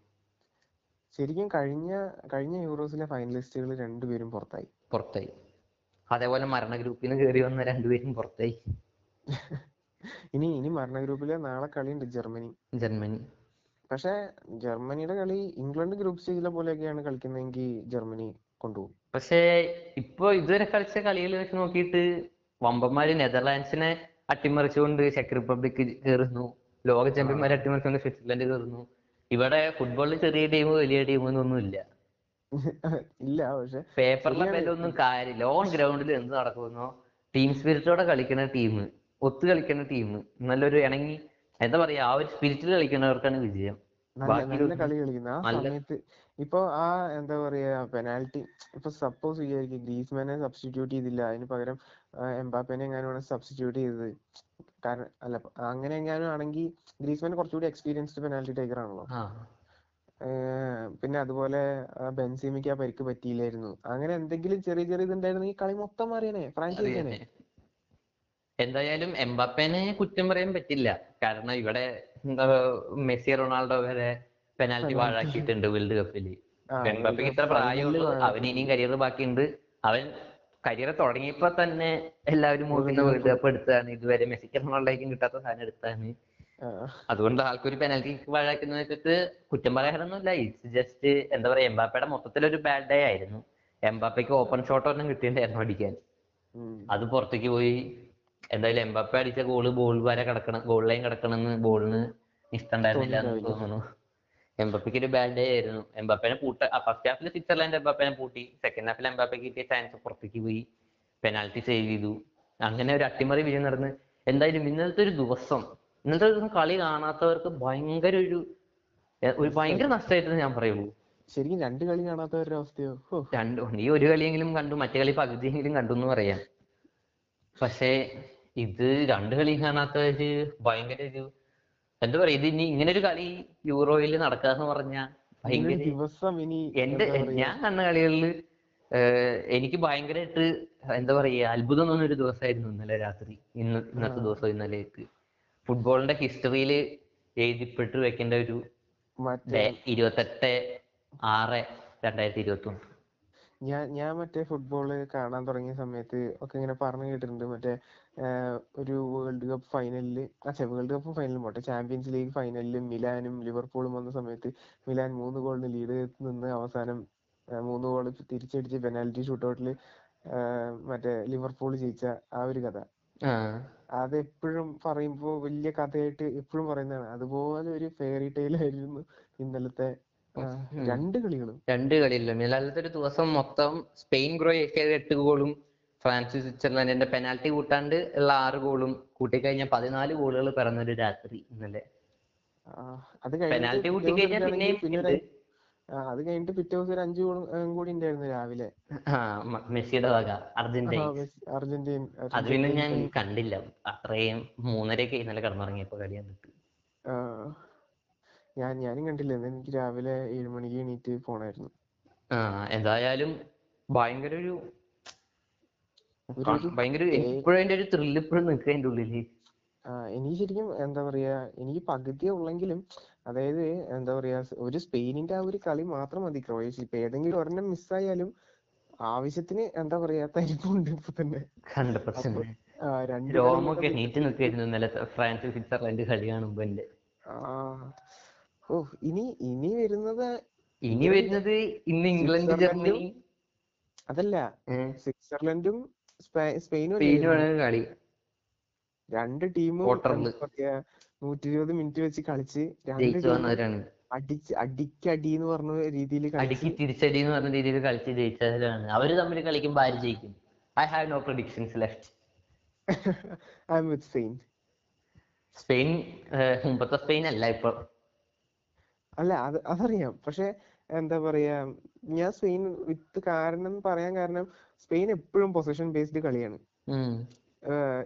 ശരിക്കും കഴിഞ്ഞ കഴിഞ്ഞ യൂറോസിലെ ഫൈനലിസ്റ്റുകൾ രണ്ടുപേരും പുറത്തായി. പുറത്തായി. അതേപോലെ മരണ ഗ്രൂപ്പിൽ നിന്ന് കയറി വന്ന രണ്ടുപേരും പുറത്തായി. ഇനി ഇനി മരണ ഗ്രൂപ്പിലെ നാളെ കളിയുണ്ട് ജർമ്മനി. ജർമ്മനി. പക്ഷെ ജർമ്മനിയുടെ കളി ഇംഗ്ലണ്ട് ഗ്രൂപ്പ് സ്റ്റേജിലെ പോലെയൊക്കെയാണ് കളിക്കുന്നതെങ്കിൽ ജർമ്മനി കൊണ്ടുപോകും. പക്ഷേ ഇപ്പോ ഇതുവരെ കളിച്ച കളിയിൽ വെച്ച് നോക്കിയിട്ട് വമ്പന്മാര് നെതർലാൻഡ്സിനെ അട്ടിമറിച്ചുകൊണ്ട് ചെക്ക് റിപ്പബ്ലിക് കയറുന്നു. ലോക ചാമ്പ്യന്മാരെ അട്ടിമറിച്ചുകൊണ്ട് സ്വിറ്റ്സർലൻഡ് കയറുന്നു. ഇവിടെ ഫുട്ബോളിൽ ചെറിയ ടീം വലിയ ടീം എന്നൊന്നും ഇല്ല. ഇല്ല പക്ഷെ പേപ്പറിലെ ശരിയാണ്. കാര്യമില്ല ഓൺ ഗ്രൗണ്ടിൽ എന്ത് നടക്കുന്നു ടീം സ്പിരിറ്റോടെ കളിക്കുന്ന ടീം ഒത്തു കളിക്കുന്ന ടീം നല്ലൊരു ഇണങ്ങി എന്താ പറയാ ആ ഒരു സ്പിരിറ്റിൽ കളിക്കുന്നവർക്കാണ് വിജയം. നല്ല കളി കളിക്കുന്ന. ആ സമയത്ത് ഇപ്പൊ ആ എന്താ പറയാ പെനാൽറ്റി ഇപ്പൊ സപ്പോസ് വിചാരിക്കും ഗ്രീസ്മാനെ സബ്സ്റ്റിറ്റ്യൂട്ട് ചെയ്തില്ല. അതിന് പകരം എംബാപ്പേനെ എങ്ങാനുമാണ് സബ്സ്റ്റിറ്റ്യൂട്ട് ചെയ്തത്. കാരണം അല്ല അങ്ങനെ എങ്ങാനും ആണെങ്കിൽ ഗ്രീസ്മാൻ കുറച്ചുകൂടി എക്സ്പീരിയൻസ്ഡ് പെനാൽറ്റി ടേക്കർ ആണല്ലോ. പിന്നെ അതുപോലെ ബെൻസിമിക്ക് ആ പരിക്ക് പറ്റിയില്ലായിരുന്നു. അങ്ങനെ എന്തെങ്കിലും ചെറിയ ചെറിയ ഇതുണ്ടായിരുന്നെങ്കിൽ കളി മൊത്തം മാറിയനെ ഫ്രാൻസ്. എന്തായാലും എംബാപ്പേനെ കുറ്റം പറയാൻ പറ്റില്ല. കാരണം ഇവിടെ എന്താ മെസ്സി റൊണാൾഡോ വരെ പെനാൽറ്റി വാഴാക്കിയിട്ടുണ്ട് പാഴാക്കിയിട്ടുണ്ട് വേൾഡ് കപ്പിൽ എംബാപ്പയ്ക്ക് ഇത്ര പ്രായമുള്ളു. അവന് ഇനിയും കരിയർ ബാക്കിയുണ്ട്. അവൻ കരിയർ തുടങ്ങിയപ്പോ തന്നെ എല്ലാവരും മൂവിന്ന് വേൾഡ് കപ്പ് എടുത്താണ്. ഇതുവരെ മെസ്സിക്ക് റൊണാൾഡോയ്ക്കും കിട്ടാത്ത സാധനം എടുത്താണ്. അതുകൊണ്ട് ആൾക്കൊരു പെനാൽറ്റി പാഴാക്കുന്ന വെച്ചിട്ട് കുറ്റം പറയാനൊന്നുമില്ല. ഇറ്റ്സ് ജസ്റ്റ് എന്താ പറയാ എംബാപ്പയുടെ മൊത്തത്തിലൊരു ബാഡ് ഡേ ആയിരുന്നു. എംബാപ്പയ്ക്ക് ഓപ്പൺ ഷോട്ട് ഒന്നും കിട്ടിയിട്ടുണ്ടായിരുന്നു അടിക്കാൻ. അത് പുറത്തേക്ക് പോയി എന്തായാലും എംബാപ്പെ അടിച്ച ഗോൾ ബോൾ വരെ കിടക്കണം ഗോൾ ലൈൻ കിടക്കണമെന്ന് ബോളിന് ഇഷ്ടമുണ്ടായിരുന്നില്ല എന്ന്. തോന്നുന്നു. എംബാപ്പയ്ക്ക് ഒരു ബാഡ് ഡേ ആയിരുന്നു. എംബാപ്പനെ പൂട്ട ഫസ്റ്റ് ഹാഫിൽ സ്വിറ്റ്സർലാൻഡ് എംബാപ്പനെ പൂട്ടി. സെക്കൻഡ് ഹാഫിൽ എംബാപ്പയ്ക്ക് കിട്ടിയ ചാൻസ് പുറത്തേക്ക് പോയി. പെനാൽറ്റി സേവ് ചെയ്തു. അങ്ങനെ ഒരു അട്ടിമറി വിജയം നടന്ന്. എന്തായാലും ഇന്നലത്തെ ഒരു ദിവസം ഇന്നത്തെ ദിവസം കളി കാണാത്തവർക്ക് ഭയങ്കര ഒരു ഒരു ഭയങ്കര നഷ്ടമായിട്ടേ ഞാൻ പറയുള്ളൂ. ശരിക്കും രണ്ട് കളി കാണാത്തവരുടെ അവസ്ഥയോ. രണ്ട് നീ ഒരു കളിയെങ്കിലും കണ്ടു മറ്റേ കളി പകുതിയെങ്കിലും കണ്ടു എന്ന് പറയാം. പക്ഷേ ഇത് രണ്ട് കളി കാണാത്ത ഒരു ഭയങ്കര ഒരു എന്താ പറയാ ഇത് ഇനി ഇങ്ങനെ ഒരു കളി യൂറോയിൽ നടക്കാന്ന് പറഞ്ഞാ ഭയങ്കര ദിവസം ഇനി എന്റെ ഞാൻ കണ്ട കളികളിൽ ഏഹ് എനിക്ക് ഭയങ്കരമായിട്ട് എന്താ പറയാ അത്ഭുതം തോന്നുന്ന ഒരു ദിവസമായിരുന്നു ഇന്നലെ രാത്രി ഇന്ന് ഇന്നത്തെ ദിവസം ഇന്നലേക്ക്. ഫുട്ബോളിന്റെ ഹിസ്റ്ററിയിൽ എഴുതിപ്പെട്ട് വെക്കേണ്ട ഒരു ഇരുപത്തെട്ട് ആറ് രണ്ടായിരത്തി ഇരുപത്തി ഒന്ന് ഞാൻ ഞാൻ മറ്റേ ഫുട്ബോൾ കാണാൻ തുടങ്ങിയ സമയത്ത് ഒക്കെ ഇങ്ങനെ പറഞ്ഞു കേട്ടിട്ടുണ്ട്. മറ്റേ ഒരു വേൾഡ് കപ്പ് ഫൈനലിൽ അച്ഛാ വേൾഡ് കപ്പ് ഫൈനലും പോട്ടെ ചാമ്പ്യൻസ് ലീഗ് ഫൈനലിൽ മിലാനും ലിവർപൂളും വന്ന സമയത്ത് മിലാൻ മൂന്ന് ഗോളിന് ലീഡ് നിന്ന് അവസാനം മൂന്ന് ഗോൾ തിരിച്ചടിച്ച് പെനാൽറ്റി ഷൂട്ടൗട്ടിൽ മറ്റേ ലിവർപൂൾ ജയിച്ച ആ ഒരു കഥ. അത് എപ്പോഴും പറയുമ്പോ വലിയ കഥയായിട്ട് എപ്പോഴും പറയുന്നതാണ്. അതുപോലെ ഒരു ഫെയറി ടെയിൽ ആയിരുന്നു ഇന്നലത്തെ. രണ്ട് കളികളും. രണ്ട് കളിയില്ല മിലാലത്തെ ഒരു ദിവസം മൊത്തം സ്പെയിൻ ക്രൊയേഷ്യ എട്ട് ഗോളും ഫ്രാൻസ് സ്വിറ്റ്സർലൻഡിന്റെ പെനാൽറ്റി കൂട്ടാണ്ട് ഉള്ള ആറ് ഗോളും കൂട്ടിക്കഴിഞ്ഞാൽ പതിനാല് ഗോളുകൾ പിറന്നൊരു രാത്രി ഇന്നലെ. പെനാൽറ്റി കൂട്ടിക്കഴിഞ്ഞാൽ പിന്നെയും പിന്നെ. അത് കഴിഞ്ഞിട്ട് പിറ്റേ ദിവസം ഒരു അഞ്ചു ഗോളും കൂടി ഉണ്ടായിരുന്നു രാവിലെ. മെസ്സിയുടെ വക അർജന്റീന അർജന്റീന അർജന്റീൻ അത് പിന്നെ ഞാൻ കണ്ടില്ല. അത്രയും മൂന്നരയൊക്കെ ഇന്നലെ കിടന്നുറങ്ങിയപ്പോ കളി കണ്ടിട്ട്. ഞാൻ ഞാനും കണ്ടില്ല. ഇന്ന് എനിക്ക് രാവിലെ ഏഴ് മണിക്ക് എണീറ്റ് പോണായിരുന്നു. ആ എന്തായാലും ഭയങ്കര ഒരു ഭയങ്കര ഇപ്പോഴും അതിന്റെ ഒരു ത്രില്ല് ഇപ്പോഴും നിൽക്കുക അതിന്റെ ഉള്ളിൽ. എനിക്ക് ശരിക്കും എന്താ പറയാ എനിക്ക് പകുതി ഉള്ളെങ്കിലും അതായത് എന്താ പറയാ ഒരു സ്പെയിനിന്റെ ആ ഒരു കളി മാത്രം മതി ക്രൊയേഷ്യ ഇപ്പൊ ഏതെങ്കിലും ഒരെണ്ണം മിസ്സായാലും ആവശ്യത്തിന് എന്താ പറയാ തരിപ്പുണ്ട് ഇപ്പൊ തന്നെ. രണ്ട് ഫ്രാൻസ് സ്വിറ്റ്സർലൻഡ് കളി കാണുമ്പോ എന്റെ. ആ ഓ ഇനി ഇനി വരുന്നത് ഇനി വരുന്നത് ഇന്ന് ഇംഗ്ലണ്ട് ജർമ്മനി. അതല്ല സ്വിറ്റ്സർലൻഡും സ്പെ- സ്പെയിനും കളി. രണ്ട് ടീമും നൂറ്റി ഇരുപത് മിനിറ്റ് വെച്ച് കളിച്ച് രണ്ട് അടിച്ച് അടിക്കടി എന്ന് പറഞ്ഞ രീതിയിൽ അടിക്ക് തിരിച്ചടി എന്ന് പറഞ്ഞ രീതിയിൽ കളിച്ച് ജയിച്ചവരാണ്. അവർ തമ്മിൽ കളിക്കുമ്പോ ആര് ജയിക്കും? I have no predictions left I am with Spain Spain മുമ്പത്തെ സ്പെയിൻ അല്ല ഇപ്പൊ. അല്ല അത് അതറിയാം. പക്ഷെ എന്താ പറയാ ഞാൻ സ്പെയിൻ വിത്ത് കാരണം പറയാൻ കാരണം സ്പെയിൻ എപ്പോഴും പൊസിഷൻ ബേസ്ഡ് കളിയാണ്.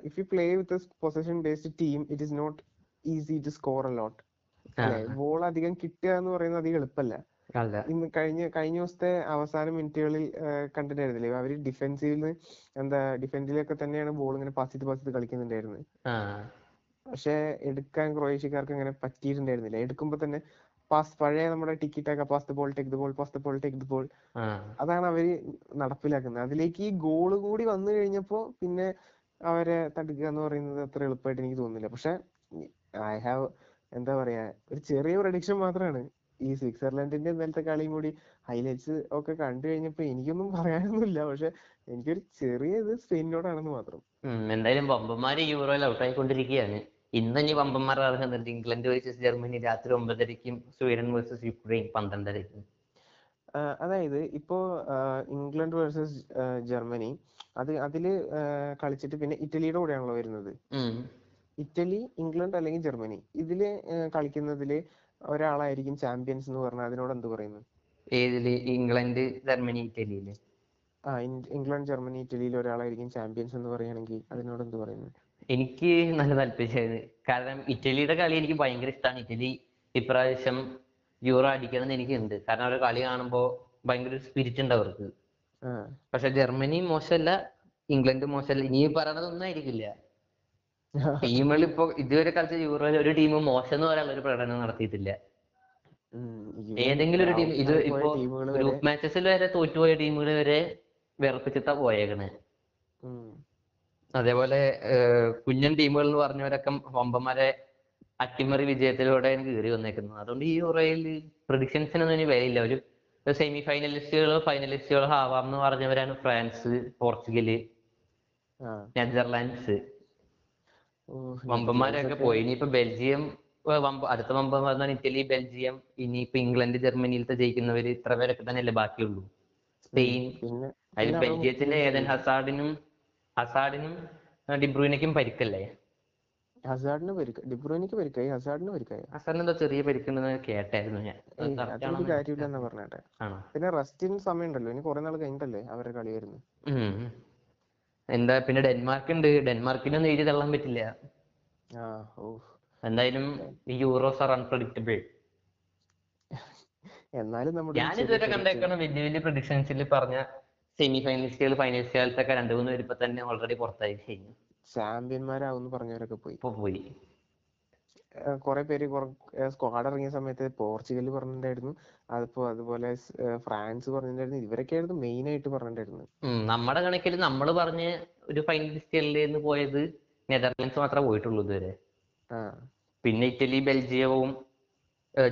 If you play with position based team it is not easy to score a lot ball അധികം കിട്ടുക എന്ന് പറയുന്നത് അധികം എളുപ്പമല്ല. ഇന്ന് കഴിഞ്ഞ കഴിഞ്ഞ ദിവസത്തെ അവസാന മിനിറ്റുകളിൽ കണ്ടിട്ടായിരുന്നില്ലേ അവർ ഡിഫൻസിൽ എന്താ ഡിഫൻസിലൊക്കെ തന്നെയാണ് ബോൾ ഇങ്ങനെ പാസ് ചെയ്ത് പാസ് ചെയ്ത് കളിക്കുന്നുണ്ടായിരുന്നത്. പക്ഷെ എടുക്കാൻ ക്രൊയേഷ്യക്കാർക്ക് അങ്ങനെ പറ്റിയിട്ടുണ്ടായിരുന്നില്ല. എടുക്കുമ്പോ തന്നെ പാസ് പഴയ നമ്മുടെ ticket pass the ball take the ball pass the ball take the ball അതാണ് അവർ നടപ്പിലാക്കുന്നത്. അതിലേക്ക് ഈ ഗോൾ കൂടി വന്നു കഴിഞ്ഞപ്പോ പിന്നെ അവരെ തടുക്കുക എന്ന് പറയുന്നത് അത്ര എളുപ്പമായിട്ട് എനിക്ക് തോന്നുന്നില്ല. പക്ഷെ ഐ ഹാവ് എന്താ പറയാ ഒരു ചെറിയ പ്രഡിക്ഷൻ മാത്രമാണ്. ഈ സ്വിറ്റ്സർലൻഡിന്റെ ഇന്നലത്തെ കളിയും കൂടി ഹൈലൈറ്റ്സ് ഒക്കെ കണ്ടു കഴിഞ്ഞപ്പോ എനിക്കൊന്നും പറയാനൊന്നുമില്ല. പക്ഷെ എനിക്കൊരു ചെറിയ ഇത് സ്പെയിനിനോടാണെന്ന് മാത്രം. എന്തായാലും വമ്പന്മാര് യൂറോയിൽ ഔട്ടായിക്കൊണ്ടിരിക്കുകയാണ് ഇന്ന് ഇനി വമ്പന്മാർ ഇറങ്ങുന്നുണ്ട് ഇംഗ്ലണ്ട് വേഴ്സസ് ജർമ്മനി രാത്രി ഒമ്പതരയ്ക്കും സ്വീഡൻ വേഴ്സസ് യുക്രൈൻ പന്ത്രണ്ടരയ്ക്കും. ആ, അതായത് ഇപ്പോ ഇംഗ്ലണ്ട് വേഴ്സസ് ജർമ്മനി അത് അതിൽ കളിച്ചിട്ട് പിന്നെ ഇറ്റലിയുടെ കൂടെയാണല്ലോ വരുന്നത്. ഇറ്റലി ഇംഗ്ലണ്ട് അല്ലെങ്കിൽ ജർമ്മനി ഇതിൽ കളിക്കുന്നതിൽ ഒരാളായിരിക്കും ചാമ്പ്യൻസ് എന്ന് പറഞ്ഞാൽ അതിനോട് എന്ത് പറയുന്നു ഏതിൽ? ഇംഗ്ലണ്ട് ജർമ്മനി ഇറ്റലിയിൽ. ആ ഇംഗ്ലണ്ട് ജർമ്മനി ഇറ്റലിയിൽ ഒരാളായിരിക്കും ചാമ്പ്യൻസ് എന്ന് പറയുകയാണെങ്കിൽ അതിനോട് എന്ത് പറയുന്നു എനിക്ക് നല്ല താല്പര്യമായിരുന്നു. കാരണം ഇറ്റലിയുടെ കളി എനിക്ക് ഭയങ്കര ഇഷ്ടമാണ് ഇറ്റലി ഇപ്രാവശ്യം യൂറോ അടിക്കണം എന്ന് എനിക്കുണ്ട്. കാരണം അവരുടെ കളി കാണുമ്പോൾ ഭയങ്കര സ്പിരിറ്റ് ഉണ്ട് അവർക്ക്. പക്ഷെ ജർമ്മനി മോശമല്ല ഇംഗ്ലണ്ട് മോശമല്ല. ഇനി പറയുന്നത് പറയണതൊന്നും ആയിരിക്കില്ല. ടീമുകൾ ഇപ്പൊ ഇതുവരെ കളിച്ച യൂറോയിൽ ഒരു ടീം മോശം എന്ന് പറയാനുള്ള ഒരു പ്രകടനം നടത്തിയിട്ടില്ല. ഏതെങ്കിലും ഒരു ടീം ഇത് ഇപ്പോ ഗ്രൂപ്പ് മാച്ചസിൽ വരെ തോറ്റുപോയ ടീമുകൾ വരെ വിറപ്പിച്ചിട്ടാ പോയേക്കണേ. അതേപോലെ കുഞ്ഞൻ ടീമുകൾ എന്ന് പറഞ്ഞവരൊക്കെ വമ്പന്മാരെ അട്ടിമറി വിജയത്തിലൂടെ കയറി വന്നേക്കുന്നത്. അതുകൊണ്ട് ഈ ഉറയിൽ പ്രഡിക്ഷൻസിനൊന്നും ഇനി വിലയില്ല. ഒരു സെമി ഫൈനലിസ്റ്റുകളോ ഫൈനലിസ്റ്റുകളോ ആവാം എന്ന് പറഞ്ഞവരാണ് ഫ്രാൻസ് പോർച്ചുഗൽ നെതർലാൻഡ്സ്. വമ്പന്മാരൊക്കെ ഇനി പോയി. ഇനിയിപ്പോ ബെൽജിയം ഏർ വമ്പ അടുത്ത വമ്പൻ പറഞ്ഞാൽ ഇറ്റലി ബെൽജിയം ഇനി ഇനിയിപ്പോ ഇംഗ്ലണ്ട് ജർമ്മനിയിലത്തെ ജയിക്കുന്നവര് ഇത്ര പേരൊക്കെ തന്നെയല്ലേ ബാക്കിയുള്ളൂ. സ്പെയിൻ അതിൽ ബെൽജിയത്തിന്റെ ഏതൻ ഹസാഡിനും ഹസാഡിനും ഡിബ്രൂനയ്ക്കും പരിക്കല്ലേ? ഹസാഡിന് പരിക്ക് ഡിബ്രൂനയ്ക്ക് പരിക്കായി ഹസാഡിന് പരിക്കായി. ഹസാഡിന് എന്തോ ചെറിയ പരിക്കുണ്ടെന്ന് കേട്ടായിരുന്നു ഞാൻ. കാര്യമില്ല എന്നാ പറഞ്ഞേ പിന്നെ റസ്റ്റിന് സമയമുണ്ടല്ലോ ഇനി കുറെ നാൾ കഴിഞ്ഞിട്ടല്ലേ അവരുടെ കളി വരുന്നത്. എന്താ പിന്നെ ഡെൻമാർക്ക് ഉണ്ട് ഡെൻമാർക്കിനൊന്നും എഴുതി തള്ളാൻ പറ്റില്ല. എന്തായാലും ഈ യൂറോസ് ആർ അൺപ്രഡിക്റ്റബിൾ എന്നാലും ഞാൻ ഇതുവരെ കണ്ടേക്കണ വലിയ വലിയ പ്രഡിക്ഷൻസിൽ പറഞ്ഞ സെമി ഫൈനലിസ്റ്റുകൾ ഫൈനലിസ്റ്റുകാലത്തൊക്കെ രണ്ടു മൂന്ന് പേര് ഇപ്പൊ തന്നെ ഓൾറെഡി പുറത്തായി കഴിഞ്ഞു. ചാമ്പ്യന്മാരാവും പറഞ്ഞവരൊക്കെ പോയി. ഇപ്പൊ പോയി. കൊറേ പേര് സ്ക്വാഡ് ഇറങ്ങിയ സമയത്ത് പോർച്ചുഗൽ പറഞ്ഞിട്ടുണ്ടായിരുന്നു. അതിപ്പോ അതുപോലെ ഫ്രാൻസ് പറഞ്ഞിട്ടുണ്ടായിരുന്നു. ഇവരൊക്കെയായിരുന്നു മെയിൻ ആയിട്ട് പറഞ്ഞിട്ടുണ്ടായിരുന്നത്. നമ്മുടെ കണക്കിൽ നമ്മൾ പറഞ്ഞ ഒരു ഫൈനലിസ്റ്റുകളിലേന്ന് പോയത് നെതർലാൻഡ്സ് മാത്രമേ പോയിട്ടുള്ളൂ ഇതുവരെ. പിന്നെ ഇറ്റലി ബെൽജിയവും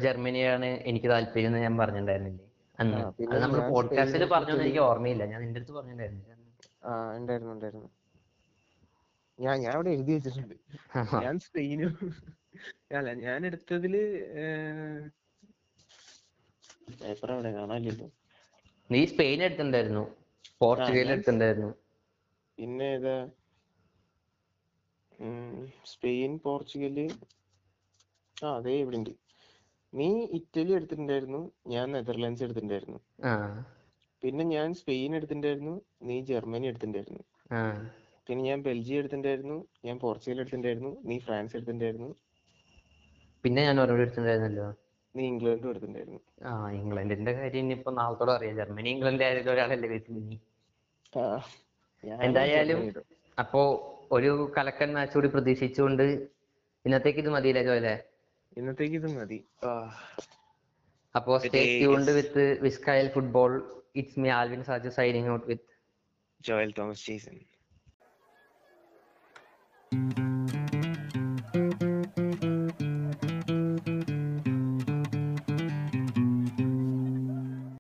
ജർമ്മനിയാണ് എനിക്ക് താല്പര്യം എന്ന് ഞാൻ പറഞ്ഞിട്ടുണ്ടായിരുന്നില്ലേ. അത് നമ്മൾ പോഡ്കാസ്റ്റിൽ പറഞ്ഞൊന്നും എനിക്ക് ഓർമ്മയില്ല. ഞാൻ നിന്റെ അടുത്ത് പറഞ്ഞിട്ടുണ്ടായിരുന്നു. ഞാൻ ഞാൻ അവിടെ എഴുതി വെച്ചിട്ടുണ്ട്. ഞാൻ സ്പെയിനും അല്ല ഞാൻ എടുത്തതിൽ പേപ്പർ അവിടെ കാണാനില്ലല്ലോ. നീ സ്പെയിൻ എടുത്തിട്ടുണ്ടായിരുന്നു. പോർച്ചുഗൽ എടുത്തിണ്ടായിരുന്നു എടുത്തിട്ടുണ്ടായിരുന്നു. പിന്നെ ഏതാ? Spain Portugal. ആ അതേ ഇവിടെ ഉണ്ട് നീ ഇറ്റലി എടുത്തിട്ടുണ്ടായിരുന്നു ഞാൻ നെതർലാൻഡ്സ് എടുത്തിട്ടുണ്ടായിരുന്നു. പിന്നെ ഞാൻ സ്പെയിൻ എടുത്തിട്ടുണ്ടായിരുന്നു നീ ജർമ്മനി എടുത്തിട്ടുണ്ടായിരുന്നു. പിന്നെ ഞാൻ ബെൽജിയം എടുത്തിട്ടുണ്ടായിരുന്നു ഞാൻ പോർച്ചുഗൽ എടുത്തിട്ടുണ്ടായിരുന്നു നീ ഫ്രാൻസ് എടുത്തിട്ടുണ്ടായിരുന്നു. പിന്നെ ഞാൻ ഒരെണ്ണം എടുത്തിട്ടുണ്ടായിരുന്നല്ലോ. നീ ഇംഗ്ലണ്ടും എടുത്തിട്ടുണ്ടായിരുന്നു. ആ ഇംഗ്ലണ്ടിന്റെ കാര്യം ഇനിയിപ്പോ നാളത്തോടെ അറിയാം. ജർമ്മനി ഇംഗ്ലണ്ട് ആയാലും ഒരാളല്ലേ വീട്ടിൽ നീ എന്തായാലും അപ്പോ ഒരു കലക്കൻ മാച്ച് കൂടി പ്രതീക്ഷിച്ചുകൊണ്ട് ഇന്നത്തേക്ക് ഇത് മതിയില്ലേ ജോലെ ഇന്നത്തേക്ക് ഇത് മതി അപ്പോ stay tuned with വിസ്കയൽ football it's me Alvin Saju signing out with Joel Thomas Jason